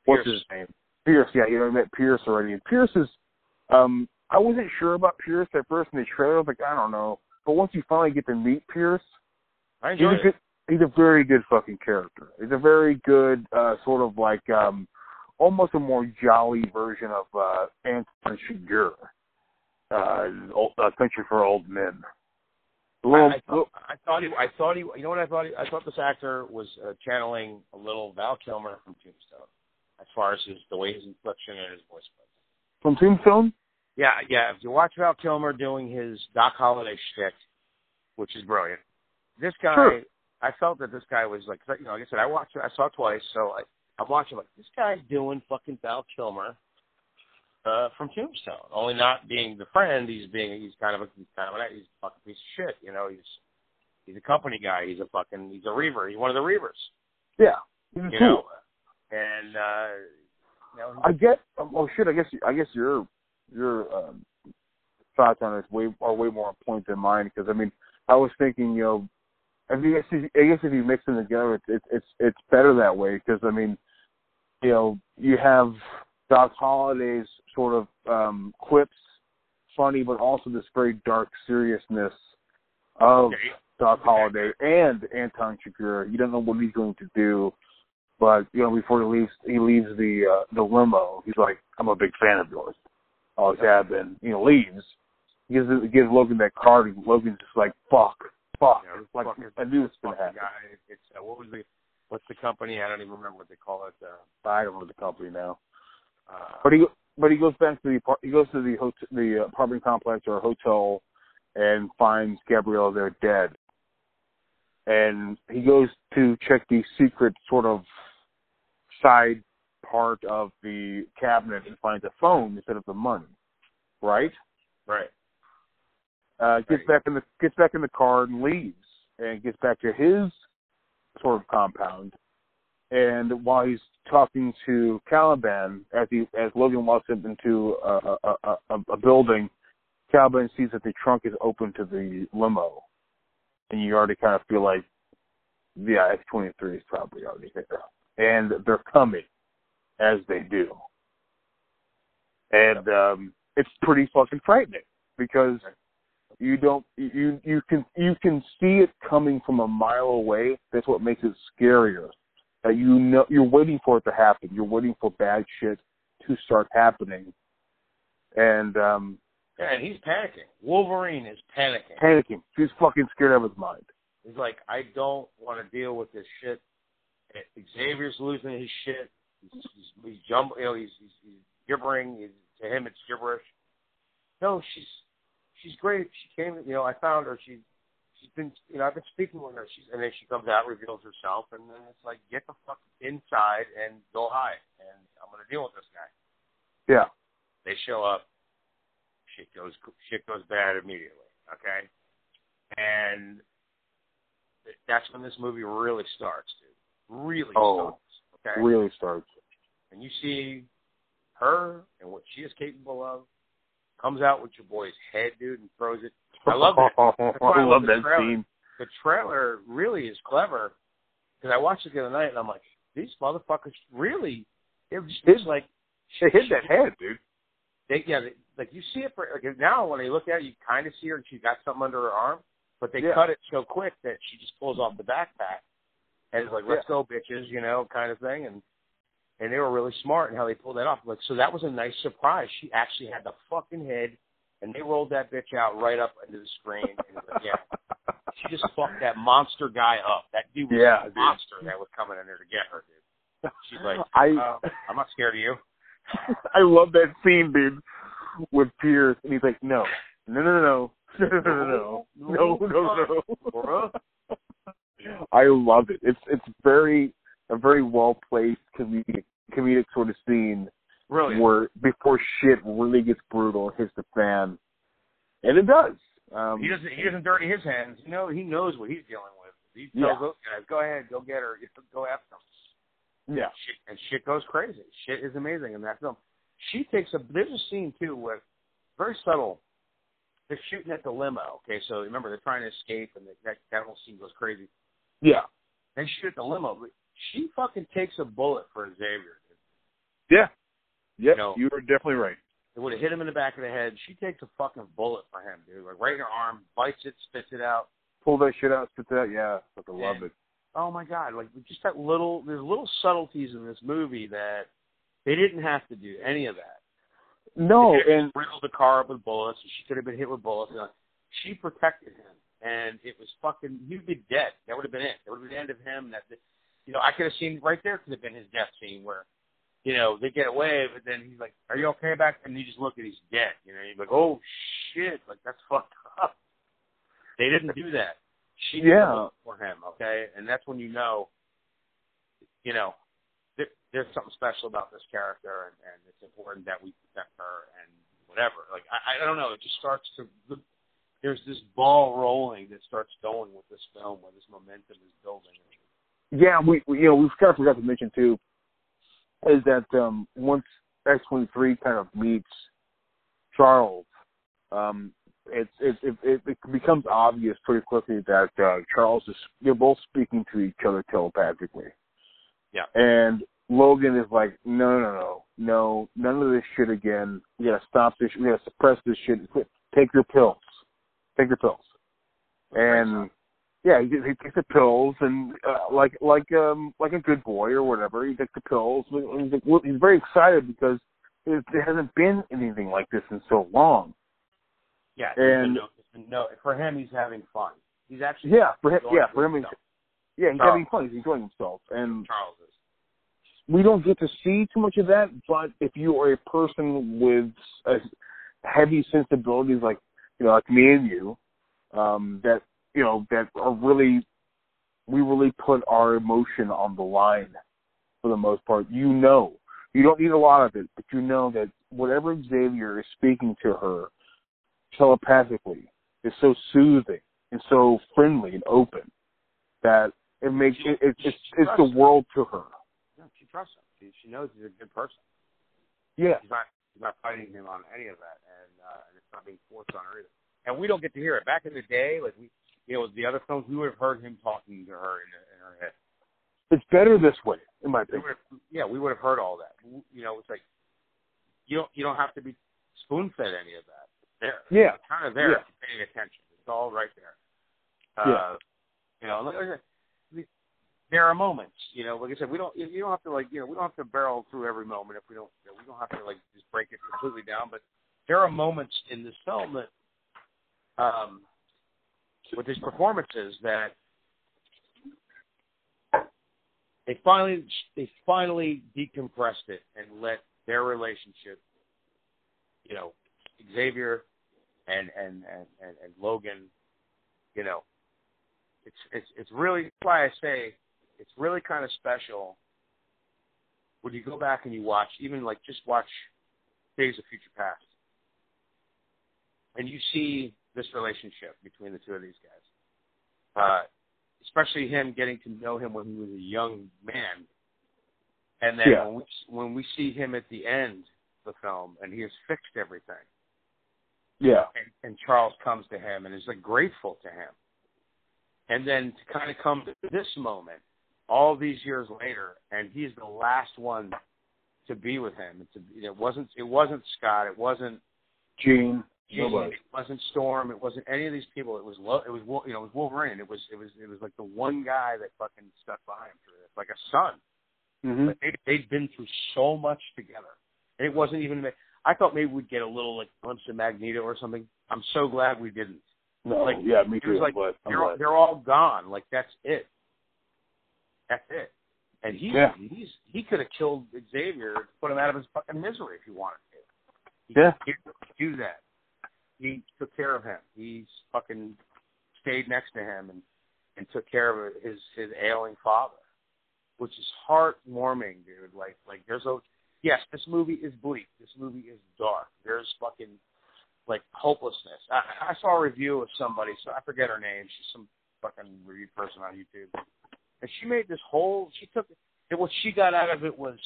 what's Pierce. his name Pierce. Yeah, you know, he met Pierce already. And Pierce is um I wasn't sure about Pierce at first in the trailer. I was like, I don't know. But once you finally get to meet Pierce, I he's enjoyed a good, he's a very good fucking character. He's a very good uh sort of like um almost a more jolly version of uh Anton Chigurh. Uh, old, uh Country for Old Men. A I, little, I, thought, I thought he. I thought he. You know what I thought? He, I thought this actor was uh, channeling a little Val Kilmer from Tombstone, as far as his the way his inflection and his voice was. from Tombstone. Yeah, yeah. If you watch Val Kilmer doing his Doc Holliday shtick, which is brilliant, this guy, Sure. I felt that this guy was like, you know, like I said, I watched I saw it twice, so I, I'm watching like this guy's doing fucking Val Kilmer uh, from Tombstone. Only not being the friend, he's being, he's kind of a, he's kind of a, he's a fucking piece of shit. You know, he's he's a company guy. He's a fucking, he's a reaver. He's one of the reavers. Yeah, he's You tool. know, and uh, you know, I get. Oh shit! I guess. I guess your your um, thoughts on this way are way more on point than mine because I mean I was thinking you know I guess if, I guess if you mix them together it's it's it's, it's better that way because I mean you know you have Doc Holliday's sort of um, quips, funny but also this very dark seriousness of Okay. Doc Holliday and Anton Chigurh. You don't know what he's going to do, but you know before he leaves, he leaves the uh, the limo. He's like, "I'm a big fan of yours. Always have been." You know, leaves. He gives gives Logan that card, and Logan's just like, "Fuck, fuck." It's like fucking- I knew this was gonna happen. guy. It's uh, what was the what's the company? I don't even remember what they call it. Uh, I don't know the company now, uh, but he but he goes back to the he goes to the hotel, the apartment complex or hotel, and finds Gabrielle there dead. And he goes to check the secret sort of side part of the cabinet and finds a phone instead of the money. Right? right. Uh gets Right. back in the gets back in the car and leaves and gets back to his sort of compound. And while he's talking to Caliban, as he as Logan walks up into a a, a, a, a building, Caliban sees that the trunk is open to the limo, and you already kind of feel like, yeah, X twenty three is probably already there, and they're coming, as they do, and um, it's pretty fucking frightening because you don't you you can you can see it coming from a mile away. That's what makes it scarier. That you know you're waiting for it to happen. You're waiting for bad shit to start happening, and um Yeah, and he's panicking. Wolverine is panicking. panicking. He's fucking scared out of his mind. He's like, I don't want to deal with this shit. Xavier's losing his shit. He's, he's, he's jumble, you know, he's, he's, he's gibbering. He's, to him, it's gibberish. No, she's she's great. She came, you know, I found her. She's she's been, you know, I've been speaking with her. She's and then she comes out, reveals herself, and then it's like, get the fuck inside and go hide, and I'm gonna deal with this guy. Yeah. They show up. Shit goes shit goes bad immediately. Okay, and that's when this movie really starts, dude. Really Oh. starts. Okay, Really starts. and you see her and what she is capable of. Comes out with your boy's head, dude, and throws it. I love that. I I love that trailer. scene. The trailer really is clever because I watched it the other night and I'm like, these motherfuckers really, they're just It's- it's like They hit that head, dude. they yeah, they, like you see it for like now when they look at it, you kind of see her and she's got something under her arm, but they Yeah. cut it so quick that she just pulls off the backpack and it's like, let's go, bitches, you know, kind of thing. And and they were really smart in how they pulled that off. Like so, that was a nice surprise. She actually had the fucking head, and they rolled that bitch out right up into the screen. And was, yeah, she just fucked that monster guy up. That dude was Yeah, a dude. monster that was coming in there to get her, dude. She's like, I uh, I'm not scared of you. I love that scene, dude, with Pierce, and he's like, no, no, no, no, no, no, no, no, no, no, Bruh. no. I love it. It's it's very a very well placed comedic comedic sort of scene Really? where before shit really gets brutal, hits the fan, and it does. Um, He doesn't. He doesn't dirty his hands. You know, he knows what he's dealing with. He Yeah. tells those guys, "Go ahead, go get her, go after them." yeah, Shit, and shit goes crazy. Shit is amazing in that film. She takes a. There's a scene too where very subtle. They're shooting at the limo. Okay, so remember they're trying to escape, and that that whole scene goes crazy. Yeah, They shoot at the limo, but she fucking takes a bullet for Xavier. Dude. yeah, yep. No. You are definitely right. It would have hit him in the back of the head. She takes a fucking bullet for him, dude. Like right in her arm, bites it, spits it out. Pull that shit out, spit out. Yeah, I love it. oh my god, like just that little there's little subtleties in this movie that they didn't have to do any of that. No, They could have and riddled the car up with bullets, and she could have been hit with bullets. You know, she protected him, and it was fucking. He'd be dead. That would have been it. That would have been the end of him. That, you know, I could have seen right there could have been his death scene where, you know, they get away, but then he's like, "Are you okay back?" And you just look at he's dead. You know, you're like, "Oh shit!" Like that's fucked up. They didn't do that. She did Yeah. for him, okay, and that's when you know, you know, there, there's something special about this character, and, and it's important that we protect her and whatever. Like I, I don't know, it just starts to. There's this ball rolling that starts going with this film, where this momentum is building. yeah, we, we you know we kind of forgot to mention too. is that um, once X twenty three kind of meets Charles, um, it's it, it it it becomes obvious pretty quickly that uh, Charles is they're both speaking to each other telepathically. Yeah. And Logan is like, no, no, no, no, none of this shit again. We gotta stop this. We gotta suppress this shit. Take your pills. Take the pills. And yeah, he, he takes the pills and uh, like like um like a good boy or whatever. He takes the pills. And he's, like, he's very excited because it, there hasn't been anything like this in so long. Yeah, And- no, no, for him, he's having fun. He's actually Yeah, for him. Yeah, for him. He's, yeah, he's Charles. having fun. He's enjoying himself, and Charles is. we don't get to see too much of that. But if you are a person with a heavy sensibilities, like you know, like me and you, um, that you know, that are really, we really put our emotion on the line for the most part. You know, you don't need a lot of it, but you know that whatever Xavier is speaking to her telepathically is so soothing and so friendly and open that it makes it, it it's it's the world to her. No, she trusts him. She, she knows he's a good person. Yeah. She's not she's not fighting him on any of that, and uh, not being forced on her either. And we don't get to hear it. Back in the day, like we, you know, the other films, we would have heard him talking to her in, in her head. It's better this way, in my We opinion. have, yeah, we would have heard all that. You know, it's like you don't you don't have to be spoon fed any of that. It's there. Yeah. It's kind of there Yeah. if you're paying attention. It's all right there. Yeah. Uh, you know, like there are moments. You know, like I said, we don't. You don't have to like. You know, we don't have to barrel through every moment. If we don't, you know, we don't have to like just break it completely down. But there are moments in this film that, um, with his performances that they finally they finally decompressed it and let their relationship, you know, Xavier and and and and, and Logan, you know, it's it's it's really why I say it's really kind of special when you go back and you watch even like just watch Days of Future Past and you see this relationship between the two of these guys. Uh, especially him getting to know him when he was a young man, and then Yeah. when we when we see him at the end of the film and he has fixed everything, Yeah. and, and Charles comes to him and is like grateful to him, and then to kind of come to this moment, all these years later, and he's the last one to be with him. It's a, it wasn't it wasn't Scott, it wasn't Jean. Nobody. it wasn't Storm, it wasn't any of these people. It was Lo- it was you know it was Wolverine. It was it was it was like the one guy that fucking stuck by him through this, like a son. hmm But they they'd been through so much together, and it wasn't even. I thought maybe we'd get a little like glimpse of Magneto or something. I'm so glad we didn't. No. Like, yeah, me It too. was like but they're glad. they're all gone. Like that's it. That's it. And he Yeah. he's he could have killed Xavier, put him out of his fucking misery if he wanted to. He Yeah. didn't do that. He took care of him. He's fucking stayed next to him and and took care of his his ailing father, which is heartwarming, dude. Like like there's a yes, this movie is bleak. This movie is dark. There's fucking like hopelessness. I, I saw a review of somebody, so I forget her name. She's some fucking review person on YouTube, and she made this whole. She took it. And what she got out of it was,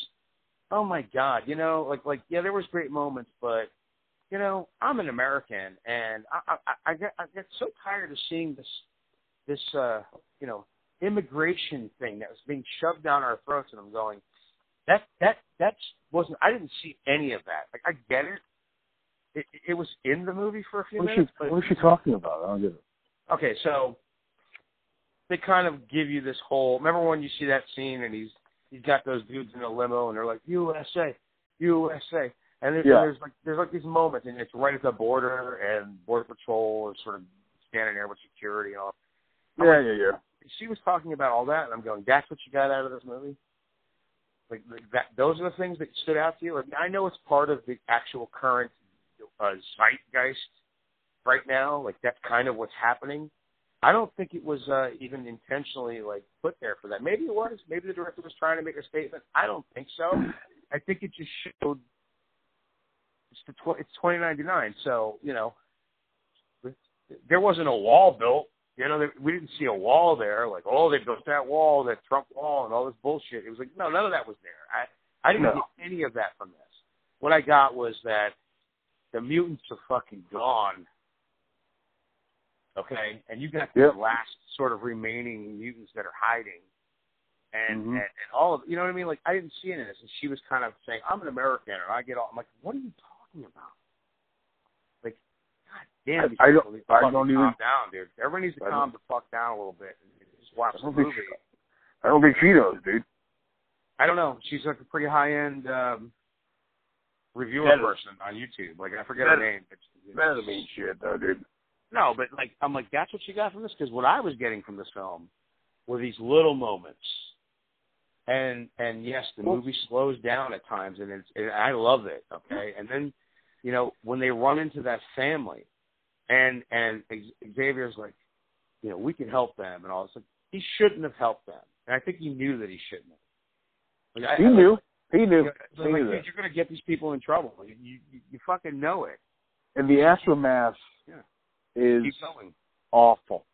oh my god, you know, like like yeah, there was great moments, but you know, I'm an American, and I I, I get I get so tired of seeing this this uh you know immigration thing that was being shoved down our throats, and I'm going, that that that wasn't. I didn't see any of that. Like I get it. It, it was in the movie for a few What minutes, she, what is she talking about? I don't get it. okay, so they kind of give you this whole. Remember when you see that scene and he's he's got those dudes in a limo and they're like USA, USA, and there, Yeah. there's like there's like these moments and it's right at the border and border patrol is sort of standing there with security and all. I'm Yeah, like, yeah, yeah. she was talking about all that, and I'm going, that's what you got out of this movie. Like like that, those are the things that stood out to you. Like I know it's part of the actual current uh, zeitgeist right now. Like that's kind of what's happening. I don't think it was uh, even intentionally like put there for that. Maybe it was. Maybe the director was trying to make a statement. I don't think so. I think it just showed. It's the tw- it's 2099, so you know, there wasn't a wall built. You know, there, we didn't see a wall there. Like, oh, they built that wall, that Trump wall, and all this bullshit. It was like, no, none of that was there. I, I didn't No. get any of that from this. What I got was that the mutants are fucking gone. Okay, and you got the Yep. last sort of remaining mutants that are hiding, and, Mhm. and and all of you know what I mean. Like I didn't see any of this, and she was kind of saying, "I'm an American," and I get all. I'm like, "What are you talking about?" Like, God damn, I- I don't- people need to I don't calm even- down, dude. Everybody needs to I calm the fuck down a little bit and just watch the movie. I don't think she knows, dude. I don't know. She's like a pretty high end um, reviewer Better. person on YouTube. Like I forget her name. But That doesn't mean shit, though, dude. no, but like I'm like that's what she got from this because what I was getting from this film were these little moments. And and yes, the movie slows down at times, and it's and I love it. Okay, and then you know when they run into that family, and and Xavier's like, you know, we can help them and all. It's like he shouldn't have helped them, and I think he knew that he shouldn't have. Like, He I- knew. He knew. you He like, knew dude, you're gonna get these people in trouble. You you, you fucking know it. And the aftermath Yeah. is going. awful.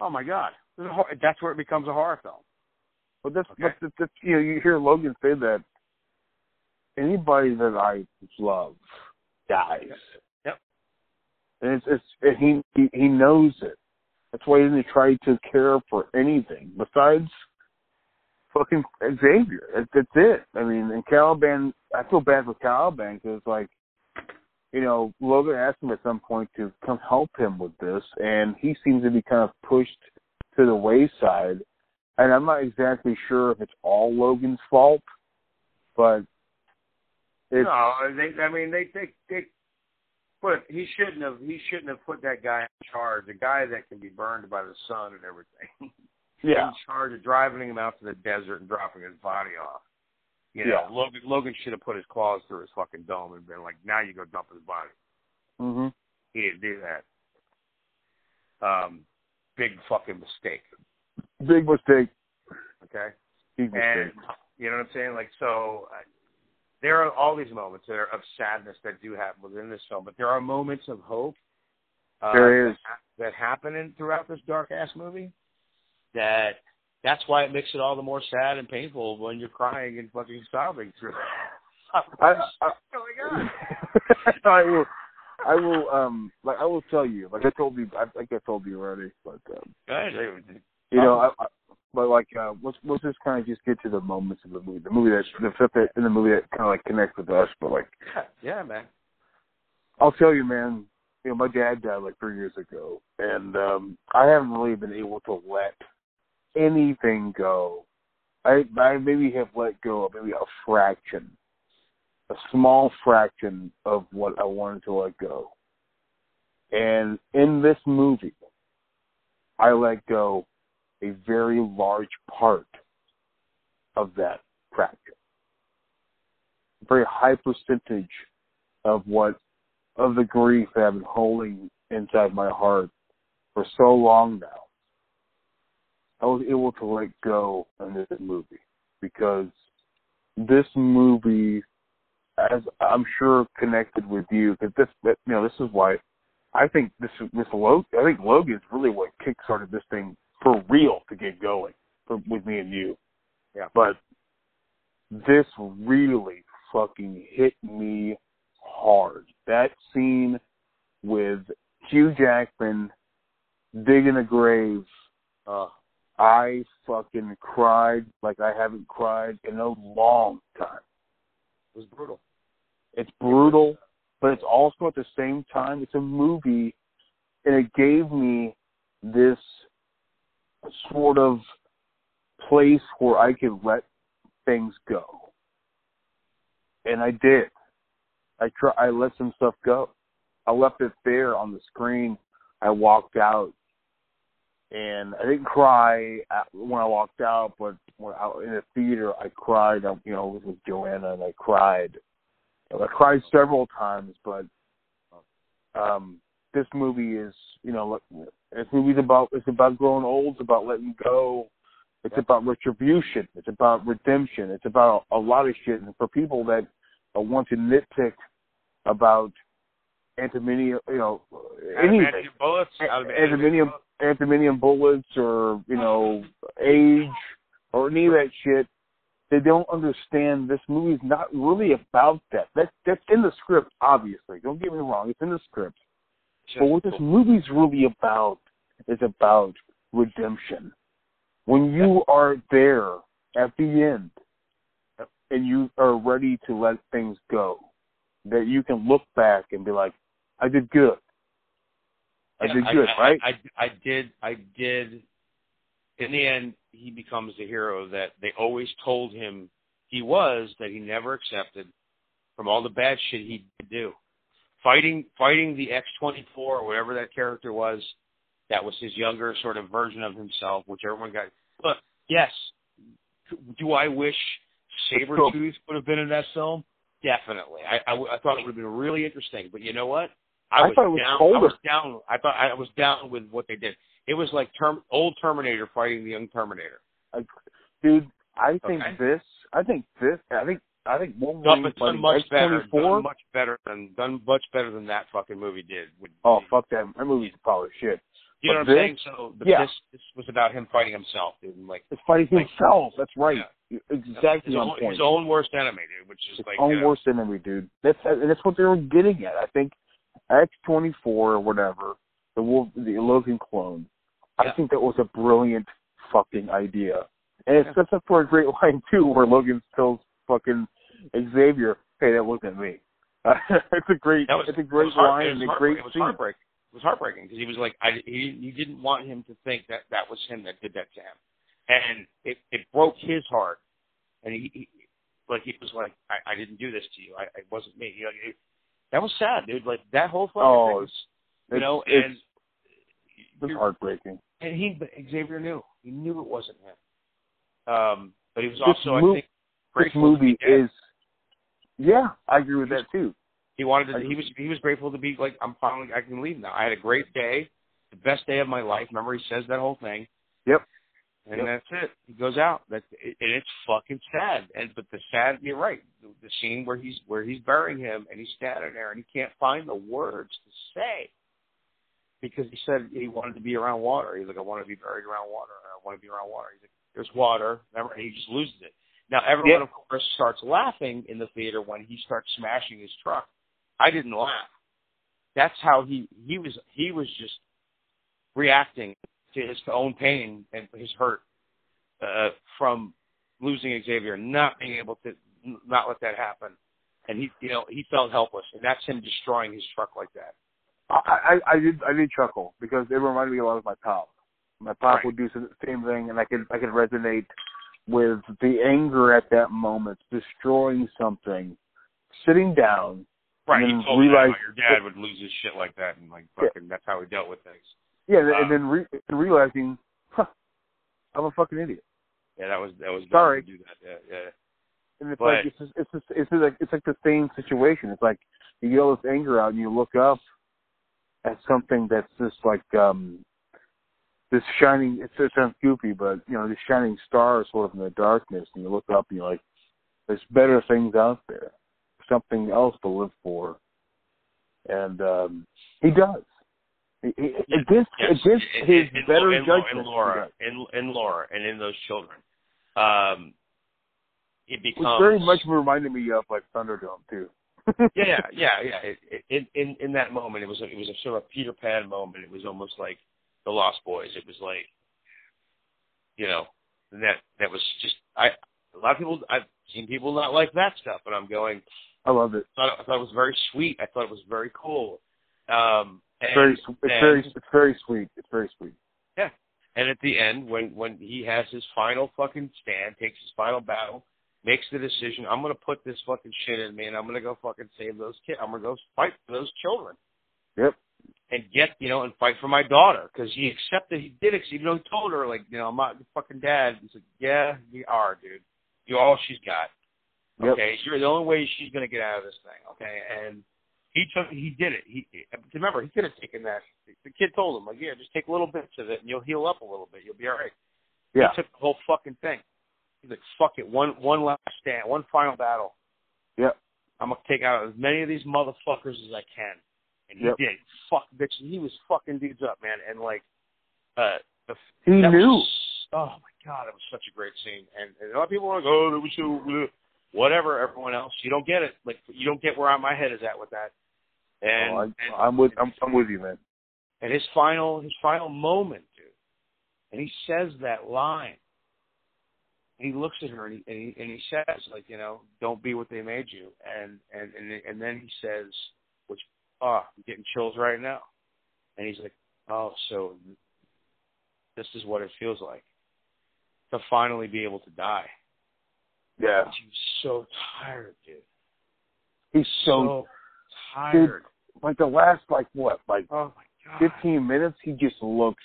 Oh my god, This that's where it becomes a horror film. But that's, Okay. but that's, you know you hear Logan say that anybody that I love dies. Yep. And it's it's and he he he knows it. That's why he didn't try to care for anything besides fucking Xavier. That, that's it. I mean, and Caliban. I feel bad for Caliban because like, you know, Logan asked him at some point to come help him with this, and he seems to be kind of pushed to the wayside. And I'm not exactly sure if it's all Logan's fault, but it's no, they. I mean, they they they. But he shouldn't have. He shouldn't have put that guy in charge. A guy that can be burned by the sun and everything. yeah, In charge of driving him out to the desert and dropping his body off. You know, Yeah. Logan Logan should have put his claws through his fucking dome and been like, "Now you go dump his body." Mm-hmm. He didn't do that. Um, big fucking mistake. Big mistake. Okay. Big And mistake. you know what I'm saying? Like, so uh, there are all these moments that are of sadness that do happen within this film, but there are moments of hope. Uh, There is. that, ha- that happen in, throughout this dark ass movie. That that's why it makes it all the more sad and painful when you're crying and fucking sobbing through. I, I, oh my god! I will. I will. Um, like I will tell you. Like I told you. I think I told you already. But um, you know, I, I, but like, uh, let's let's just kind of just get to the moments of the movie. The movie that the stuff that in the movie that kind of like connects with us. But like, yeah, yeah, man. I'll tell you, man. You know, my dad died like three years ago, and um I haven't really been able to let anything go. I I maybe have let go of maybe a fraction, a small fraction of what I wanted to let go. And in this movie, I let go a very large part of that fraction. A very high percentage of what of the grief that I've been holding inside my heart for so long now. I was able to let go in this movie because this movie, as I'm sure connected with you, because this, you know, this is why I think this this Log, I think Logan's really what kickstarted this thing for real to get going for, with me and you. Yeah. But this really fucking hit me hard. That scene with Hugh Jackman digging a grave, Uh, I fucking cried like I haven't cried in a long time. it was brutal. It's brutal, but it's also at the same time it's a movie and it gave me this sort of place where I could let things go. And I did. I try I let some stuff go. I left it there on the screen. I walked out and I didn't cry when I walked out, but when out in the theater, I cried. I, you know, with, with Joanna, and I cried. I cried several times, but um, this movie is, you know, this movie's about it's about growing old. It's about letting go. It's about retribution. It's about redemption. It's about a lot of shit. And for people that uh, want to nitpick about adamantium, you know, anything, bullets. Aluminium, aluminium bullets, or you know, age, or any of that shit. they don't understand this movie's not really about that. That that's in the script, obviously. Don't get me wrong, it's in the script. But what this movie's really about is about redemption. When you are there at the end and you are ready to let things go, that you can look back and be like, I did good. I Yeah, did good, I, right? I, I, I did. I did. In the end, he becomes the hero that they always told him he was, that he never accepted from all the bad shit he did do. Fighting, fighting the X twenty four or whatever that character was, that was his younger sort of version of himself, which everyone got. But yes, do I wish Sabretooth would have been in that film? Definitely. I, I, I thought it would have been really interesting. But you know what? I was thought it was down. I was down. I thought I was down with what they did. It was like term, old Terminator fighting the young Terminator. Dude, I think Okay. this I think this I think I think No, Wolverine but by done much better. Done much better than done much better than that fucking movie did. Oh fuck that. That movie's a pile of shit. you know but what I'm saying? So but yeah. this this was about him fighting himself, dude. And like It's fighting Like- himself. That's right. Exactly his on own, point. his own worst enemy, dude. Which is His like own uh, worst enemy, dude. That's and that's what they were getting at. I think X twenty four or whatever, the Wolf, the Logan clone. I think that was a brilliant fucking idea, and it Yeah. sets up for a great line too, where Logan tells fucking Xavier, "Hey, that wasn't me." it's a great, was, it's a great line and a great It was scene. heartbreaking. It was heartbreaking because he was like, I, he he didn't want him to think that that was him that did that to him, and it it broke his heart, and he, he like he was like, I, I didn't do this to you. I it wasn't me. You know, it, that was sad, dude. Like that whole fucking Oh, thing was, you It's- know, it's- and It's heartbreaking. and he Xavier knew he knew it wasn't him. Um, but he was This also, I think, grateful to movie is, yeah, I agree with that too. He wanted to. He was. He was grateful to be like, I'm finally. I can leave now. I had a great day, the best day of my life. Remember, he says that whole thing. Yep. And Yep. that's it. He goes out. That's it, and it's fucking sad. And but the sad. You're right. The, the scene where he's where he's burying him and he's standing there and he can't find the words to say because he said he wanted to be around water. He's like, I want to be buried around water. I want to be around water. He's like, there's water. Remember, and he just loses it. Now everyone, of course, starts laughing in the theater when he starts smashing his truck. I didn't laugh. That's how he he was he was just reacting to his own pain and his hurt uh, from losing Xavier, not being able to not let that happen, and he you know he felt helpless, and that's him destroying his truck like that. I, I, I did I did chuckle because it reminded me a lot of my pop. My pop Right. would do the same thing, and I could I could resonate with the anger at that moment, destroying something, sitting down. Right, And he told me that realize- how your dad would lose his shit like that, and like fucking that's how he dealt with things. Yeah, and, and then re- and realizing, huh, I'm a fucking idiot. Yeah, that was that was Sorry. to do that. Yeah, yeah. And it's But- like it's just, it's just, it's just like it's like the same situation. It's like you get all this anger out, and you look up at something that's just like um this shining. It sounds goofy, but you know, this shining star sort of in the darkness, and you look up and you're like, there's better things out there, something else to live for, and um he does. He- he- Against Yes, against in- his in, better in, judgment, in Laura, in in Laura, and in those children, um, it which becomes very much reminded me of like Thunderdome too. yeah, yeah, yeah, yeah. It, it, in in in that moment, it was a, it was a sort of Peter Pan moment. It was almost like the Lost Boys. It was like, you know, and that that was just I. A lot of people I've seen people not like that stuff, but I'm going. I love it. I thought, I thought it was very sweet. I thought it was very cool. Um, and It's very, it's then- very, it's very sweet. It's very sweet. Yeah. And at the end, when when he has his final fucking stand, takes his final battle, makes the decision, I'm gonna put this fucking shit in me, and I'm gonna go fucking save those kids. I'm gonna go fight for those children. Yep. And get you know, and fight for my daughter because he accepted he did it. Even though he told her like, you know, I'm not your fucking dad. He's like, yeah, you are, dude. You're all she's got. Yep. Okay, you're the only way she's gonna get out of this thing. Okay, and he took, he did it. He remember he could have taken that. The kid told him like, yeah, just take little bits of it and you'll heal up a little bit. You'll be all right. Yeah. He took the whole fucking thing. He's like, fuck it, one one last stand, one final battle. Yep. I'm gonna take out as many of these motherfuckers as I can, and he Yep. did. Fuck, bitch, he was fucking dudes up, man, and like, uh, the He knew. Was, oh my god, it was such a great scene. And, and a lot of people are like, oh, it was so whatever. Everyone else, you don't get it. Like you don't get where my head is at with that. And, Oh, I, and I'm with I'm, I'm with you, man. and his final his final moment, dude. And he says that line. And he looks at her and he, and he and he says like you know don't be what they made you and and and and then he says oh I'm getting chills right now and he's like oh so this is what it feels like to finally be able to die Yeah, he was so tired dude he's so, tired like the last like what like oh my god 15 minutes. He just looks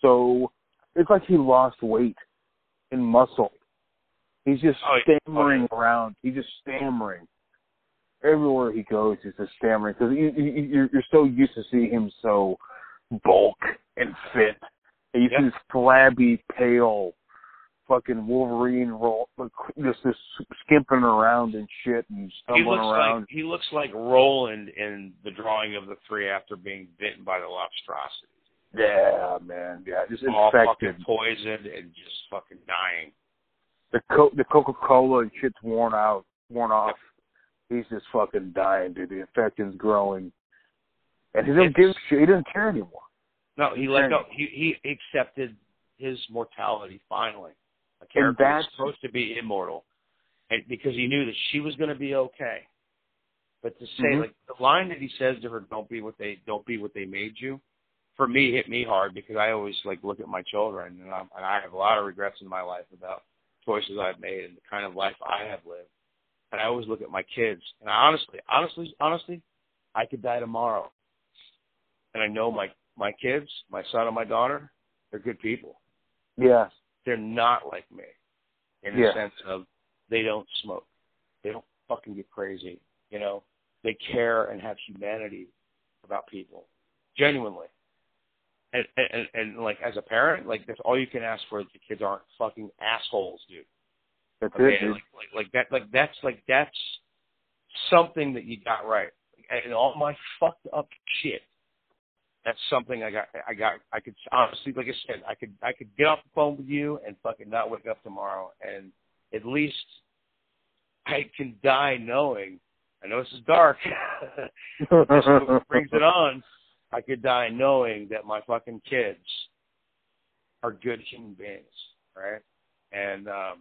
so. It's like he lost weight and muscle. He's just Oh, yeah. stammering oh, around. He's just stammering everywhere he goes. He's just stammering because you, you, you're you're so used to seeing him so bulk and fit, and you Yeah. see this flabby, pale, fucking Wolverine roll, just this skimping around and shit and he stumbling looks around. like he looks like Roland in the drawing of the three after being bitten by the lobstrosity. Yeah, man. Yeah, just all infected. fucking poisoned and just fucking dying. the co- the Coca Cola and shit's worn out, worn off. He's just fucking dying, dude. The infection's growing, and he doesn't It's- give shit. He doesn't care anymore. No, he let go. He he accepted his mortality finally. A character was that's- supposed to be immortal, and because he knew that she was going to be okay. But to say Mhm. like the line that he says to her, "Don't be what they don't be what they made you," for me hit me hard because I always like look at my children and, I'm, and I have a lot of regrets in my life about choices I've made and the kind of life I have lived. And I always look at my kids and I honestly, honestly, honestly, I could die tomorrow. And I know my my kids, my son and my daughter, they're good people. Yes. They're not like me in the Yeah. sense of they don't smoke. They don't fucking get crazy. You know, they care and have humanity about people, genuinely. And and and, and like as a parent, like that's all you can ask for. is The kids aren't fucking assholes, dude. That's Okay, it, like, like like that like that's like that's something that you got right. And all my fucked up shit. That's something I got. I got. I could honestly, like I said, I could. I could get off the phone with you and fucking not wake up tomorrow, and at least I can die knowing. I know this is dark. this brings it on. I could die knowing that my fucking kids are good human beings, right? And um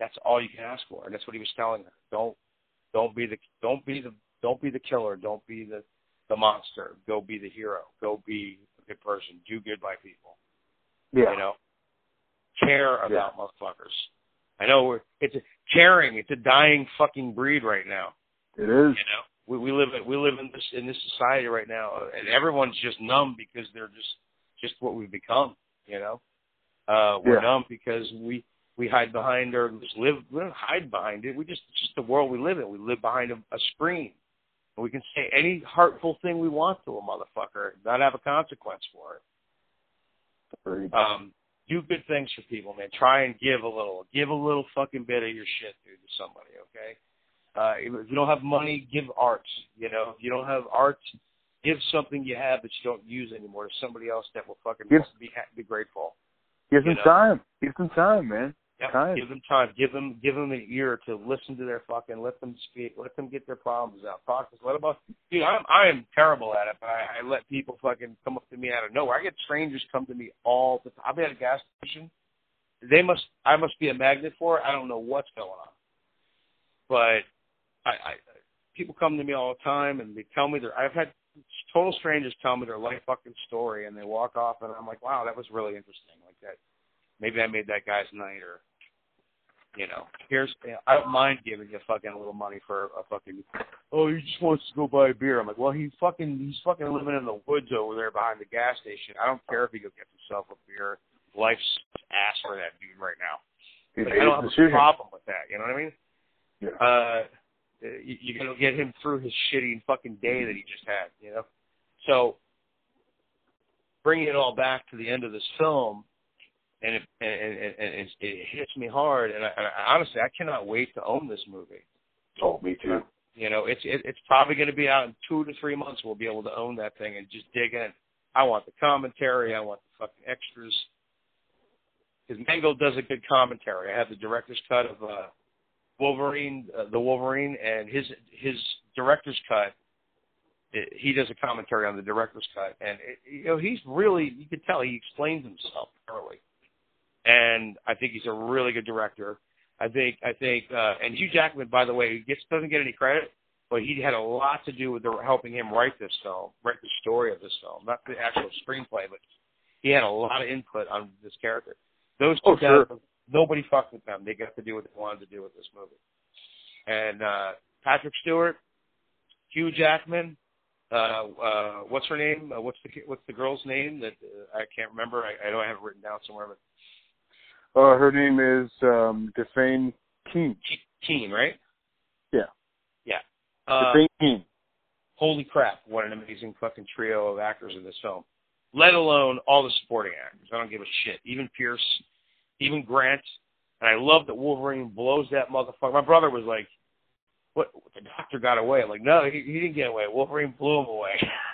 that's all you can ask for. And that's what he was telling her. Don't don't be the don't be the don't be the killer. Don't be the the monster. Go be the hero. Go be a good person. Do good by people. yeah. You know, care about motherfuckers. I know we're it's a, caring. It's a dying fucking breed right now. It is. You know, we we live in we live in this in this society right now, and everyone's just numb because they're just just what we've become. You know, uh, we're Yeah. numb because we we hide behind or just live. We don't hide behind it. We just it's just the world we live in. We live behind a, a screen. And we can say any hurtful thing we want to a motherfucker, not have a consequence for it. Um, do good things for people, man. Try and give a little. Give a little fucking bit of your shit, dude, to somebody, okay? Uh, if you don't have money, give art. You know, if you don't have art, give something you have that you don't use anymore to somebody else that will fucking Give- be ha- be grateful. Give you them know. time. Give some time, man. Yep. Time. Give them time. Give them give them an ear to listen to their fucking. Let them speak. Let them get their problems out. Talk to. Let about. Dude, I'm I am terrible at it, but I, I let people fucking come up to me out of nowhere. I get strangers come to me all the time. I'll be at a gas station. They must. I must be a magnet for it. I don't know what's going on, but I, I people come to me all the time and they tell me their. I've had total strangers tell me their life fucking story and they walk off and I'm like, wow, that was really interesting. Like that. Maybe I made that guy's night or you know, here's I don't mind giving you fucking a little money for a fucking oh he just wants to go buy a beer. I'm like, well he's fucking he's fucking living in the woods over there behind the gas station. I don't care if he go get himself a beer. Life's ass for that dude right now. Like, I don't have a problem with that. You know what I mean? Yeah. Uh, you, you're gonna get him through his shitty fucking day that he just had. You know, so bringing it all back to the end of this film, and it and, and, and it, it hits me hard. And, I, and I, honestly, I cannot wait to own this movie. Oh, me too. You know, it's it, it's probably going to be out in two to three months. We'll be able to own that thing and just dig in. I want the commentary. I want the fucking extras. because Mangold does a good commentary. I have the director's cut of uh, Wolverine, uh, the Wolverine, and his his director's cut. It, he does a commentary on the director's cut, and it, you know he's really you can tell he explains himself thoroughly, and I think he's a really good director. I think I think uh, and Hugh Jackman, by the way, gets doesn't get any credit, but he had a lot to do with the, helping him write this film, write the story of this film, not the actual screenplay, but he had a lot of input on this character. Those two Oh, sure. nobody fucked with them. They got to do what they wanted to do with this movie. And uh Patrick Stewart, Hugh Jackman, uh uh what's her name? Uh, what's the what's the girl's name that uh, I can't remember? I, I know I have it written down somewhere, but Uh, her name is um, Dafne Keen. Ke- Keen, right? Yeah. Yeah. Uh, Dafne Keen. holy crap, what an amazing fucking trio of actors in this film. Let alone all the supporting actors. I don't give a shit. Even Pierce, even Grant. And I love that Wolverine blows that motherfucker. My brother was like, what, the doctor got away. I'm like, no, he, he didn't get away. Wolverine blew him away.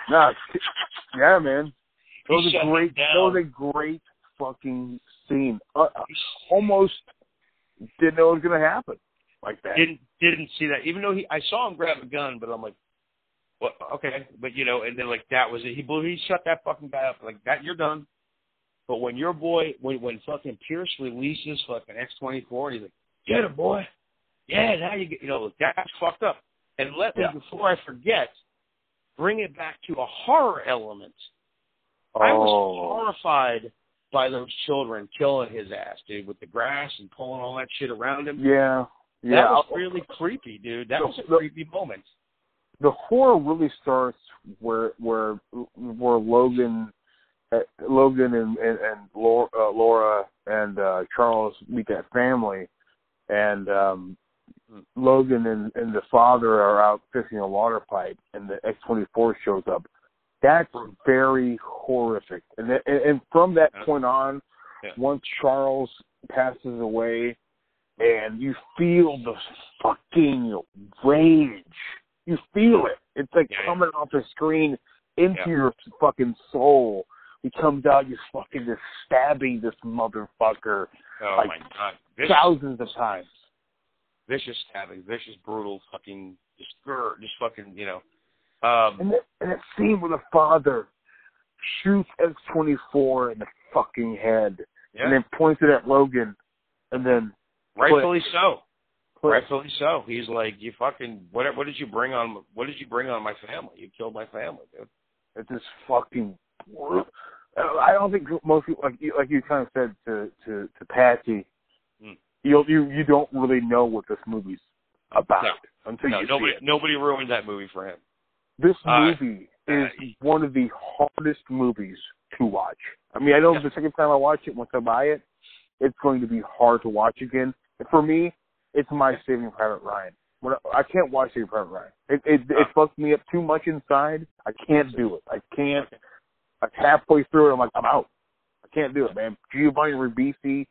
Nah, yeah, man. That was a great. That was a great fucking scene. Uh, uh, almost didn't know it was gonna happen like that. didn't didn't see that. Even though he, I saw him grab a gun, but I'm like, what? Okay, but you know, and then like that was it. He blew. He shut that fucking guy up like that. You're done. But when your boy, when when fucking Pierce releases fucking X twenty four, he's like, get him, boy. Yeah, now you get, you know, that's fucked up. And let me Yeah. before I forget, bring it back to a horror element. I was oh, horrified by those children killing his ass, dude, with the grass and pulling all that shit around him. yeah, yeah. That was really creepy, dude. That The- was a the- creepy moment. the horror really starts where where where Logan uh, Logan and and, and Laura, uh, Laura and uh, Charles meet that family, and um, Logan and, and the father are out fixing a water pipe, and the X twenty four shows up. That's very horrific, and th- and, from that point on, Yeah. once Charles passes away, and you feel the fucking rage. You feel it. It's like Yeah, yeah. coming off the screen into Yeah. your fucking soul. He comes out, you're fucking just stabbing this motherfucker Oh Like, my god, vicious, thousands of times. vicious stabbing, vicious, brutal, fucking, just, just fucking, you know. Um, And that, and that scene where the father shoots X24 in the fucking head yeah, and then points it at Logan and then rightfully so. Rightfully so. He's like, you fucking, what, what did you bring on? What did you bring on my family? You killed my family, dude. It's just fucking. I don't think most people, like you, like you kind of said to to to Patsy, Mm. you you you don't really know what this movie's about No. until No, you nobody, see it. nobody ruined that movie for him. This Uh, movie is uh, one of the hardest movies to watch. I mean, I know Yeah. the second time I watch it, once I buy it, it's going to be hard to watch again. And for me, it's my Saving Private Ryan. When I, I can't watch Saving Private Ryan. It it, Oh. it fucks me up too much inside. I can't do it. I can't. Like halfway through it, I'm like, I'm out. I can't do it, man. Giovanni Ribisi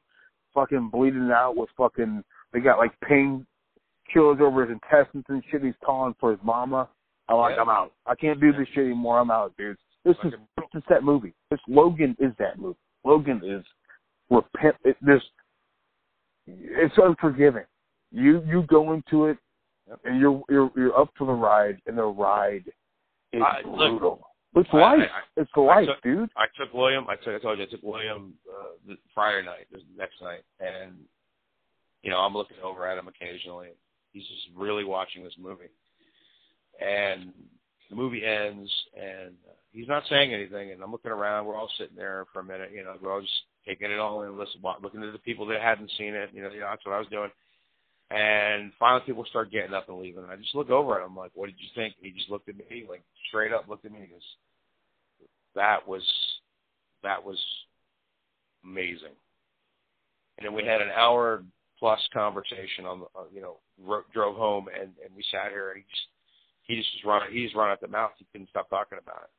fucking bleeding out with fucking. They got like pain killers over his intestines and shit. He's calling for his mama. I'm like, Yeah. I'm out. I can't do this shit anymore. I'm out, dude. This is this is that movie. This Logan is that movie. Logan is repent. It, this it's unforgiving. You you go into it Yep. and you're you're you're up for the ride, and the ride is I- look, brutal. it's I- life. I- it's life, took- dude. I took William. I took. I told you I took William uh, the Friday night, the next night, and you know I'm looking over at him occasionally. He's just really watching this movie, and the movie ends, and he's not saying anything. And I'm looking around. We're all sitting there for a minute. You know, we're all just taking it all in, listen, looking at the people that hadn't seen it. You know, you know that's what I was doing. And finally, people start getting up and leaving. And I just look over at him like, "What did you think?" He just looked at me, like straight up looked at me. and He goes, "That was, that was amazing." And then we had an hour plus conversation on the, uh, you know, ro- drove home and and we sat here and he just he just was running, he just run out the mouth. He couldn't stop talking about it.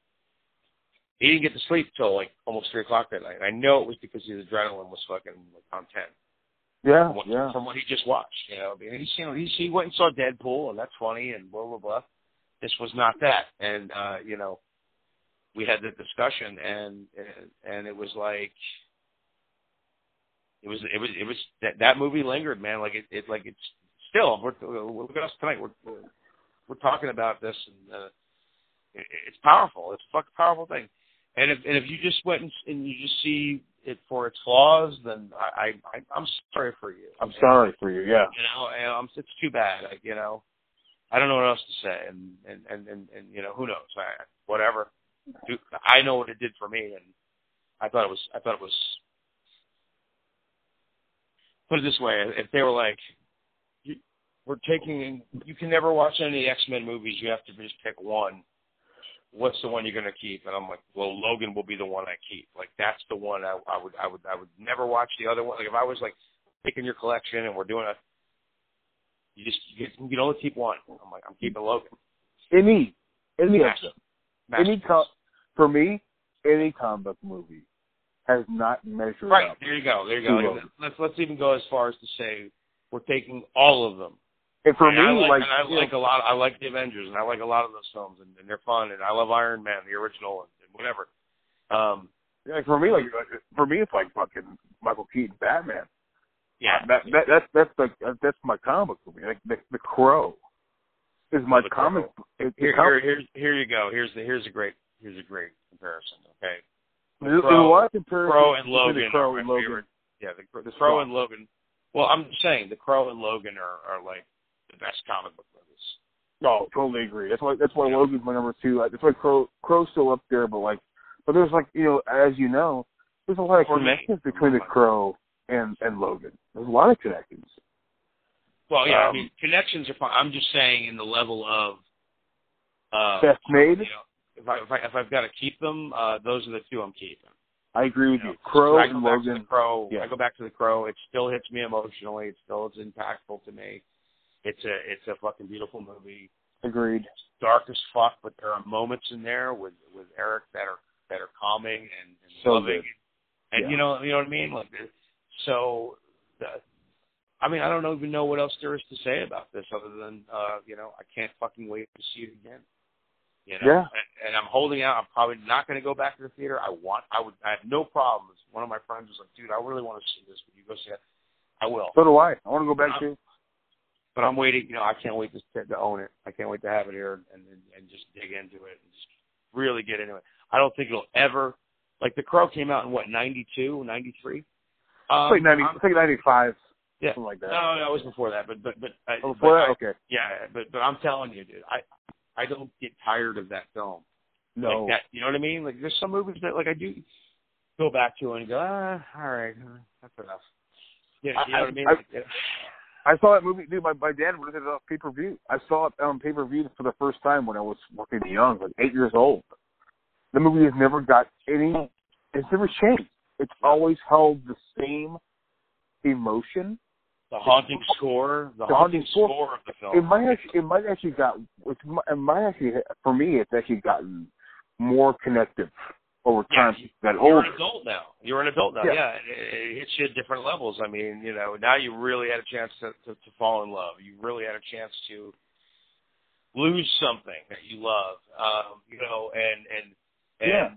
He didn't get to sleep till like almost three o'clock that night. And I know it was because his adrenaline was fucking like on ten Yeah, from what, yeah. from what he just watched. You know, he's you know he's, he went and saw Deadpool, and that's funny, and blah blah blah. This was not that, and uh, you know, we had the discussion, and and, and it was like, it was it was it was that that movie lingered, man. Like it, it like it's still. We're, look at us tonight. We're we're talking about this, and uh, it, it's powerful. It's a fucking powerful thing. And if and if you just went and, and you just see it for its flaws, then I, I I'm sorry for you. I'm sorry for you. Yeah. You know, and I'm, it's too bad. Like, you know, I don't know what else to say, and and and and, and you know, who knows? I, whatever. I know what it did for me, and I thought it was. I thought it was. Put it this way: if they were like, "We're taking," you can never watch any X Men movies. You have to just pick one what's the one you're going to keep? And I'm like, well, Logan will be the one I keep. Like that's the one I, I would I would I would never watch the other one. Like if I was like picking your collection and we're doing a, you just you, get, you can only keep one. I'm like I'm keeping Logan. Any any Master. them. Any com- for me, any comic book movie has not measured Right up. there you go. There you go. Logan. Let's let's even go as far as to say we're taking all of them. And for and me, I like, like, I you know, like a lot. I like the Avengers, and I like a lot of those films, and, and they're fun. And I love Iron Man, the original, and, and whatever. Um, like for me, like for me, it's like fucking Michael Keaton Batman. yeah, That, that that's that's like that's my comic book movie. Like the, the Crow is my The comic. It, here, it comes- here, here's here you go. Here's the here's a great here's a great comparison. Okay, there's, Crow- there's a lot of comparisons Crow and Logan. The Crow and Logan. favorite. Yeah, the, the The Crow Crow. and Logan. Well, I'm just saying the Crow and Logan are are like the best comic book movies. No, totally agree. That's why that's why Logan's my number two. That's why Crow Crow's still up there, but like, but there's like you know, as you know, there's a lot of For me. connections between the Crow and and Logan. There's a lot of connections. Well, yeah, I Um, mean connections are fine. I'm just saying in the level of uh, Best made. you know, if I if I if I've got to keep them, uh, those are the two I'm keeping. I agree with You you. Crow and go back to Logan. Crow. yeah. I go back to the Crow. It still hits me emotionally. It still is impactful to me. It's a it's a fucking beautiful movie. Agreed. dark as fuck, but there are moments in there with with Eric that are that are calming and, and So loving, good. and Yeah. you know you know what I mean. Like, so, the, I mean, I don't even know what else there is to say about this other than uh, you know I can't fucking wait to see it again. You know, Yeah. and, and I'm holding out. I'm probably not going to go back to the theater. I want. I would. I have no problems. One of my friends was like, "Dude, I really want to see this. Would you go see it?" I will. So do I. I want to go back to. But I'm waiting. You know, I can't wait to to own it. I can't wait to have it here and and, and just dig into it and just really get into it. I don't think it'll ever. Like the Crow came out in what 92, 93? Um, like ninety. I'm- It's like ninety-five. Yeah. Something like that. No, no, it was before that. But but but, uh, Oh, but before I- that, okay. yeah, but but I'm telling you, dude, I I don't get tired of that film. No. Like that, you know what I mean? Like there's some movies that like I do go back to and go, ah, all right, that's enough. You know, you know what I mean? I- I saw that movie, dude. My my dad rented it off pay per view. I saw it on pay per view for the first time when I was fucking young, like eight years old. The movie has never got any. It's never changed. It's always held the same emotion. the haunting score, the, The haunting, haunting score- score of the film. It might actually, it might actually got. It might actually, for me, it's actually gotten more connective over time Yeah, that You're older. an adult now. You're an adult now. Yeah. Yeah, it, it hits you at different levels. I mean, you know, now you really had a chance to, to to fall in love. You really had a chance to lose something that you love. Um, you know, and and and Yeah.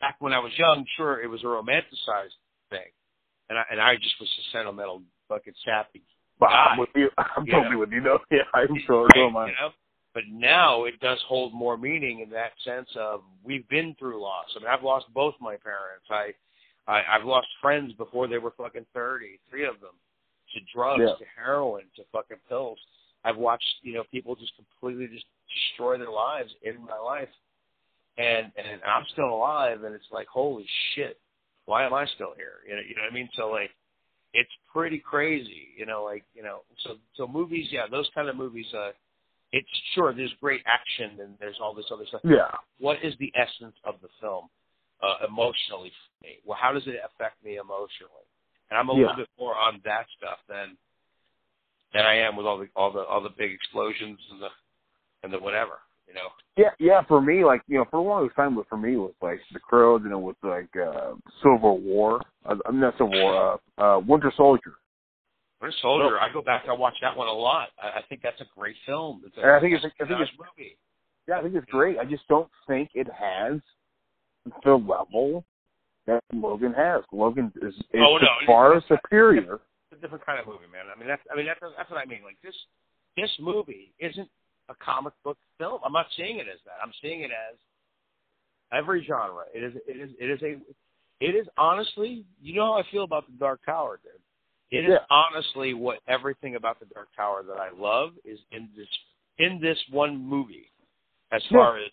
back when I was young, sure, it was a romanticized thing, and I and I just was a sentimental fucking sappy But guy. I'm with you. I'm Yeah. totally with you. No, yeah, I'm so, right, so am I. you know? But now it does hold more meaning in that sense of we've been through loss. I mean, I've lost both my parents. I, I I've lost friends before they were fucking thirty, three of them, to drugs, Yeah. to heroin, to fucking pills. I've watched you know people just completely just destroy their lives in my life, and and I'm still alive, and it's like holy shit, why am I still here? You know, you know what I mean? So like, it's pretty crazy, you know, like you know, so so movies, yeah, those kind of movies. uh it's sure there's great action and there's all this other stuff. Yeah. What is the essence of the film uh, emotionally for me? Well, how does it affect me emotionally? And I'm a Yeah. little bit more on that stuff than than I am with all the all the all the big explosions and the and the whatever, you know. Yeah, yeah. For me, like you know, for the longest time, but for me, it was like the Crow. Then it was like uh, Civil War. Uh, I'm not Civil War. Uh, uh, Winter Soldier. Winter Soldier, I go back, I watch that one a lot. I, I think that's a great film. It's a, And I think it's- I think it's- movie. Yeah, I think it's great. I just don't think it has the level that Logan has. Logan is, is Oh, no, far it's superior. It's a different kind of movie, man. I mean, that's I mean that's that's what I mean. Like this this movie isn't a comic book film. I'm not seeing it as that. I'm seeing it as every genre. It is it is it is a it is honestly, you know how I feel about the Dark Tower, dude. It is Yeah. honestly what everything about the Dark Tower that I love is in this in this one movie. As Yeah. far as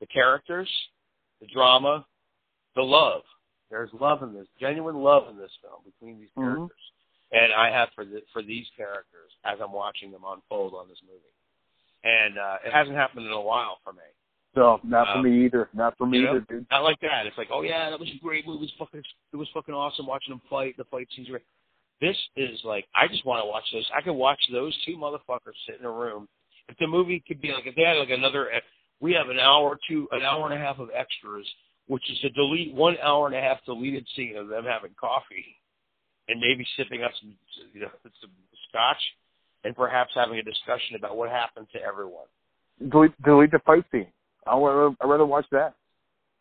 the characters, the drama, the love. There's love in this, genuine love in this film between these Mhm. characters, and I have for the, for these characters as I'm watching them unfold on this movie. And uh, it hasn't happened in a while for me. So not for Um, me either. Not for me you know? either, dude. Not like that. It's like, oh yeah, that was a great movie. It was fucking, it was fucking awesome watching them fight. The fight scenes were. This is like, I just want to watch those. I could watch those two motherfuckers sit in a room. If the movie could be like, if they had like another, we have an hour or two, an hour and a half of extras, which is a delete one hour and a half deleted scene of them having coffee, and maybe sipping up some, you know, some scotch, and perhaps having a discussion about what happened to everyone. Delete, delete the fight scene. I would I'd rather watch that.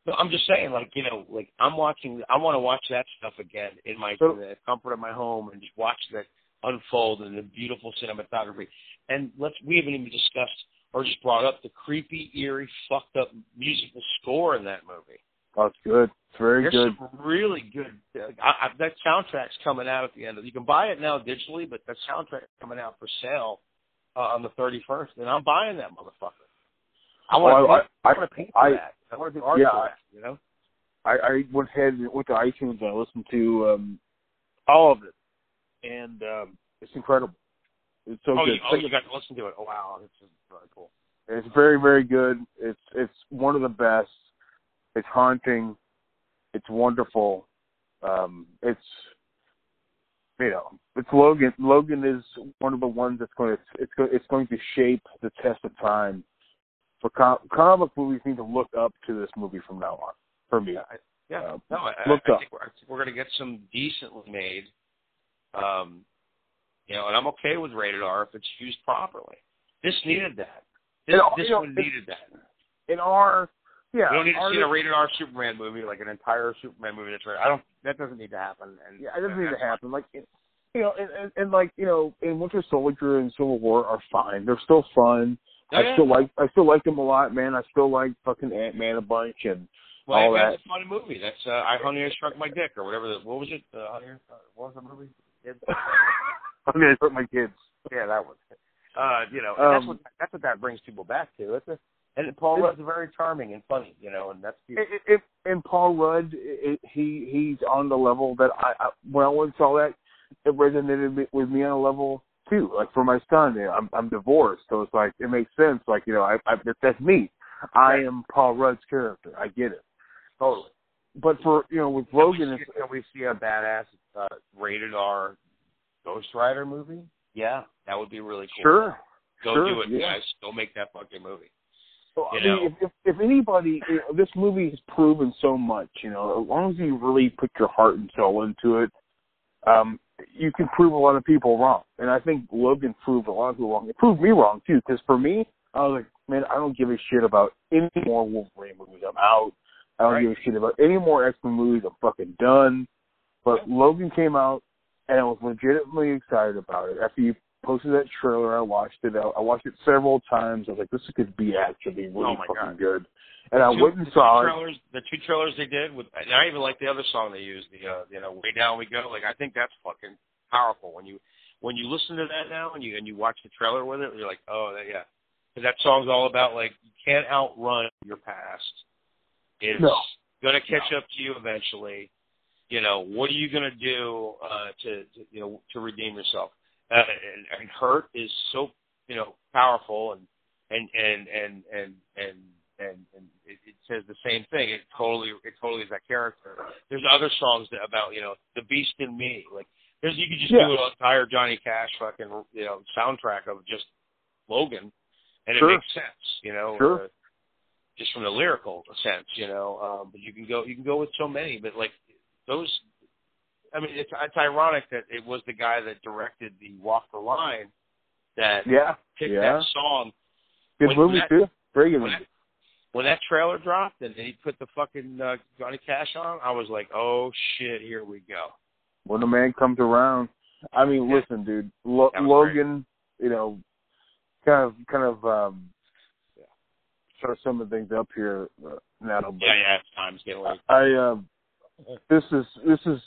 No, I'm just saying, like you know, like I'm watching. I want to watch that stuff again in my So- in the comfort of my home and just watch that unfold and the beautiful cinematography. And let's we haven't even discussed or just brought up the creepy, eerie, fucked up musical score in that movie. Oh, it's good. It's very There's good. some really good. I, I, that soundtrack's coming out at the end of. You can buy it now digitally, but that soundtrack's coming out for sale uh, on the 31st, and I'm buying that motherfucker. I want Oh, I- to. I, I- want to pay for I- that. I want to do art Yeah, You know. I, I went ahead and went to iTunes and I listened to um, all of it, and um, it's incredible. It's so oh, good. you, oh, you got to listen to it. Oh, wow, this is really cool. It's very, very good. It's it's one of the best. It's haunting. It's wonderful. Um, it's you know, it's Logan. Logan is one of the ones that's going to it's it's going to shape the test of time. For com- comic movies need to look up to this movie from now on. For me, Yeah, I, yeah. Um, no, I, I, look I up. think we're, we're going to get some decently made. Um, you know, and I'm okay with rated R if it's used properly. This needed that. This, And, this know, one it- needed that. in our yeah, we don't need to see a rated R Superman movie like an entire Superman movie that's rated. I don't. That doesn't need to happen. And Yeah, it doesn't need to happen. Like, it, you know, and, and, and like, you know, and Winter Soldier and Civil War are fine. They're still fun. Oh, I yeah. still like, I still like them a lot, man. I still like fucking Ant Man a bunch and Well, all that. a fun movie. That's uh, I Honey I Shrunk My Dick or whatever. The, what was it? Uh, Honey, uh, what was the movie? It- I mean, I hurt my kids. yeah, that was. it. Uh, you know, and that's Um, what that's what that brings people back to. It's a, and Paul Rudd's very charming and funny, you know, and that's it, and Paul Rudd, it, he he's on the level that I, I when I once saw that, it resonated with me on a level too. Like for my son, you know, I'm I'm divorced, so it's like it makes sense. Like you know, I, I that's me. I am Paul Rudd's character. I get it. totally. But for you know, with Can we Logan, see- can we see a badass uh, rated R Ghost Rider movie? Yeah, that would be really cool. sure, Go sure, do it, yeah. guys. Go make that fucking movie. Well, I mean, if, if if anybody, you know, this movie has proven so much. You know, as long as you really put your heart and soul into it, um, you can prove a lot of people wrong. And I think Logan proved a lot of people wrong. It proved me wrong too, because for me, I was like, man, I don't give a shit about any more Wolverine movies. I'm out. I don't Right. give a shit about any more X Men movies. I'm fucking done. But Logan came out, and I was legitimately excited about it. After you posted that trailer, I watched it. I, I watched it several times. I was like, this could be actually really Oh fucking God. good. And I Two- went and the saw two it. trailers, the two trailers they did with, and I even like the other song they used, the uh, you know, way down we go. Like I think that's fucking powerful when you when you listen to that now and you and you watch the trailer with it. You're like, oh that, yeah, because that song's all about like you can't outrun your past. It's No. gonna catch up to you eventually. You know, what are you gonna do uh, to, to you know to redeem yourself? Uh, and, and hurt is so you know powerful and and and and and and and, and it, it says the same thing. It totally it totally is that character. There's other songs that about you know the beast in me. Like there's you could just Yeah. do an entire Johnny Cash fucking you know soundtrack of just Logan, and Sure. it makes sense. You know, Sure. uh, just from the lyrical sense. You know, um, but you can go you can go with so many. But like those. I mean, it's, it's ironic that it was the guy that directed the Walk the Line that Yeah, picked yeah. that song Good when movie that- too. Very good movie. When that trailer dropped and he put the fucking uh, Johnny Cash on, I was like, oh shit, here we go. When the man comes around, I mean, Yeah. listen, dude, Lo- Logan, you know, kind of, kind of, um, Yeah. throw some of the things up here uh, now. But Yeah, yeah, it's time's getting late. I, uh, this is this is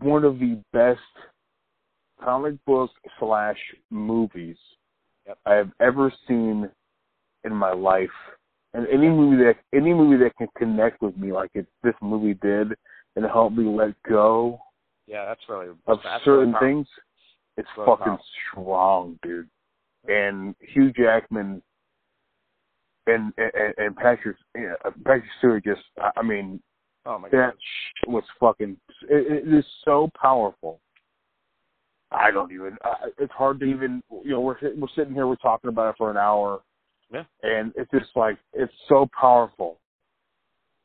one of the best comic book slash movies Yep. I have ever seen in my life. And any movie that any movie that can connect with me like it this movie did and help me let go Yeah, that's really of that's certain really things, it's Really fucking powerful. strong, dude. And Hugh Jackman and and, and Patrick yeah, Patrick Stewart just I I mean Oh my that god. sh- was fucking it, it is so powerful. I don't even. Uh, it's hard to even. You know, we're we're sitting here, we're talking about it for an hour, Yeah. and it's just like it's so powerful.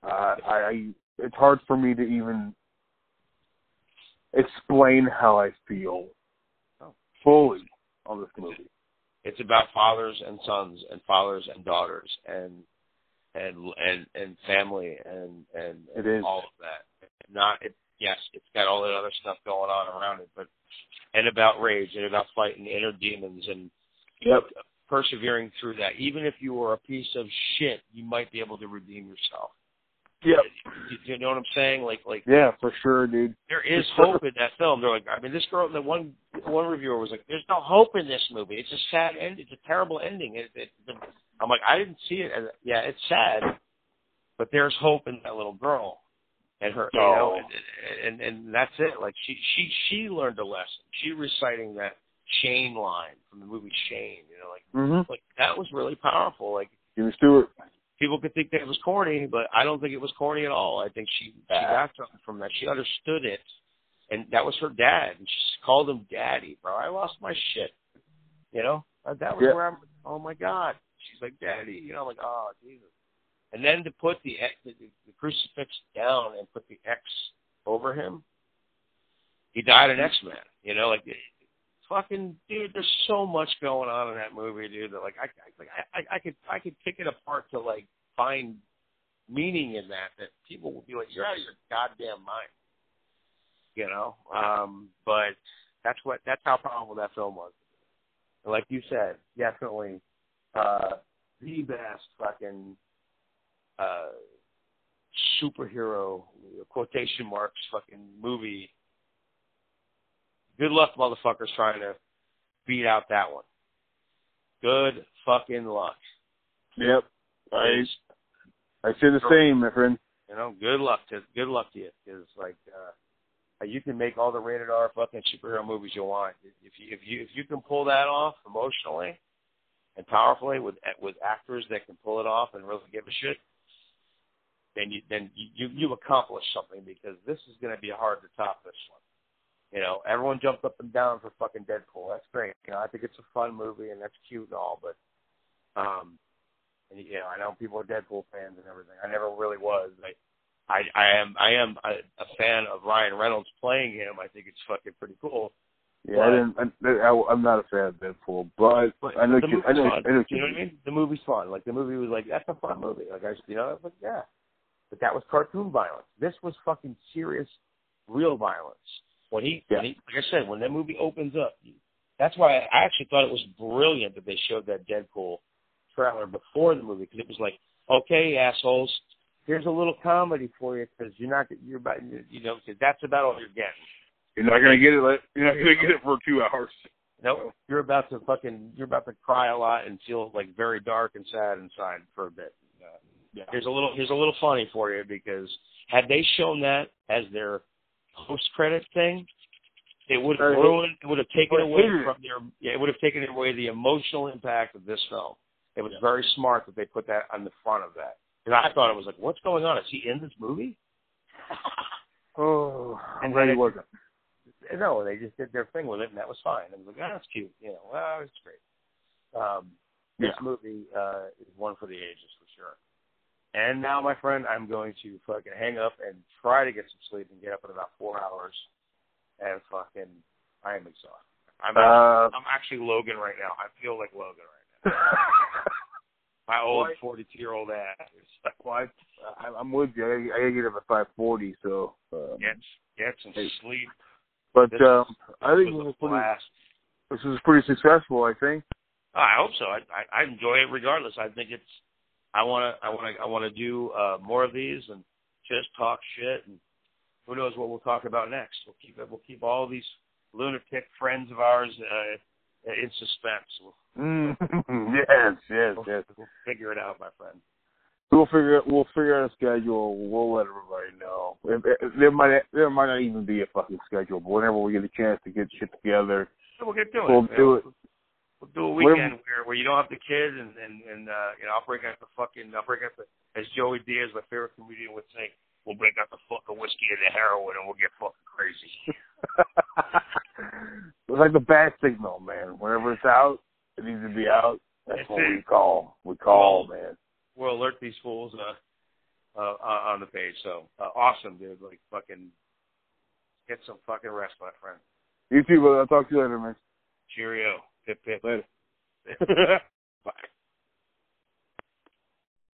Uh, I, I it's hard for me to even explain how I feel Oh. fully on this movie. It's about fathers and sons and fathers and daughters and and and and family and and, It is. all of that. Not it. Yes, it's got all that other stuff going on around it, but and about rage and about fighting inner demons and Yep. Persevering through that. Even if you were a piece of shit, you might be able to redeem yourself. Yeah. You, you know what I'm saying? Like like Yeah, for sure, dude. there is For sure. hope in that film. They're like, I mean, this girl, the one one reviewer was like, "There's no hope in this movie. It's a sad end. It's a terrible ending." It, it, I'm like, I didn't see it as yeah, it's sad, but there's hope in that little girl and her, you know, Oh. and, and and that's it. Like she she she learned a lesson. She reciting that Shane line from the movie Shane. You know, like Mm-hmm. like that was really powerful. Like Jimmy Stewart. people could think that it was corny, but I don't think it was corny at all. I think she she got something from that. She understood it, and that was her dad, and she called him daddy, bro. I lost my shit. You know, that was Yeah. where I'm. Oh my god, she's like daddy. You know, like oh Jesus. And then to put the the, the crucifix down and put the X over him, he died an X Man. You know, like fucking dude. There's so much going on in that movie, dude. That like I I- like I, I could I could pick it apart to like find meaning in that that people will be like, you're out of your goddamn mind. You know, um, but that's what that's how powerful that film was. And like you said, definitely uh, the best fucking uh, superhero quotation marks fucking movie. Good luck, motherfuckers, trying to beat out that one. Good fucking luck. Yep. I I say the same, my friend. You know, good luck to good luck to you, because like uh, you can make all the rated R fucking superhero movies you want. If you if you if you can pull that off emotionally and powerfully with with actors that can pull it off and really give a shit, then you then you you, you accomplished something because this is going to be hard to top this one. You know, everyone jumped up and down for fucking Deadpool. That's great. You know, I think it's a fun movie and that's cute and all, but um, and you know, I know people are Deadpool fans and everything. I never really was. I I, I am I am a, a fan of Ryan Reynolds playing him. I think it's fucking pretty cool. Yeah, I didn't. I, I, I'm not a fan of Deadpool, but But I know. You, I know. fun. I know. you know what I mean? The movie's fun. Like the movie was like that's a fun movie. Like I, you know, I was like yeah, but that was cartoon violence. This was fucking serious, real violence. When he, Yeah. when he like I said, when that movie opens up, that's why I actually thought it was brilliant that they showed that Deadpool trailer before the movie because it was like, okay, assholes, here's a little comedy for you because you're not you're about you know because that's about all you're getting. You're not gonna get it. You're not gonna get it for two hours. Nope. You're about to fucking you're about to cry a lot and feel like very dark and sad inside for a bit. Uh, Yeah. Here's a little here's a little funny for you because had they shown that as their post credit thing, it would have ruined it would have taken away from their yeah, it would have taken away the emotional impact of this film. It was very smart that they put that on the front of that. Because I thought it was like, what's going on? Is he in this movie? Oh, And then he wasn't. No, they just did their thing with it, and that was fine. And was like, oh, that's cute. You know, well, it's great. Um, this Yeah. movie uh, is one for the ages for sure. And now, my friend, I'm going to fucking hang up and try to get some sleep and get up in about four hours. And fucking, I am exhausted. I'm Uh, I'm actually Logan right now. I feel like Logan right now. my old 42 year old ass. Well, I, I, I'm with you. I, I get up at five forty. So, um, Get get some Hey. sleep. but This um, I think was this is pretty. blast. This was pretty successful. I think. I hope so. I, I I enjoy it regardless. I think it's. I want to. I want to. I want to do uh, more of these and just talk shit. And who knows what we'll talk about next? We'll keep. We'll keep all these lunatic friends of ours uh, in suspense. We'll, Mm, yes, yes, we'll, yes. we'll figure it out, my friend. We'll figure. We'll figure out a schedule. We'll let everybody know. If, if, there might there might not even be a fucking schedule, but whenever we get a chance to get shit together, we'll get doing We'll it. do it. We'll do a weekend where where you don't have the kids and and and uh, you know I'll break out the fucking I'll break out the as Joey Diaz, my favorite comedian, would say, we'll break out the fucking whiskey and the heroin and we'll get fucking crazy. it's like the bat signal, man. Whenever it's out, it needs to be out. That's That's what we it. call. We call, man. We'll alert these fools uh, uh, uh, on the page. So uh, awesome, dude. Like fucking get some fucking rest, my friend. You too, brother. I'll talk to you later, man. Cheerio. Pip pip. Later. Bye.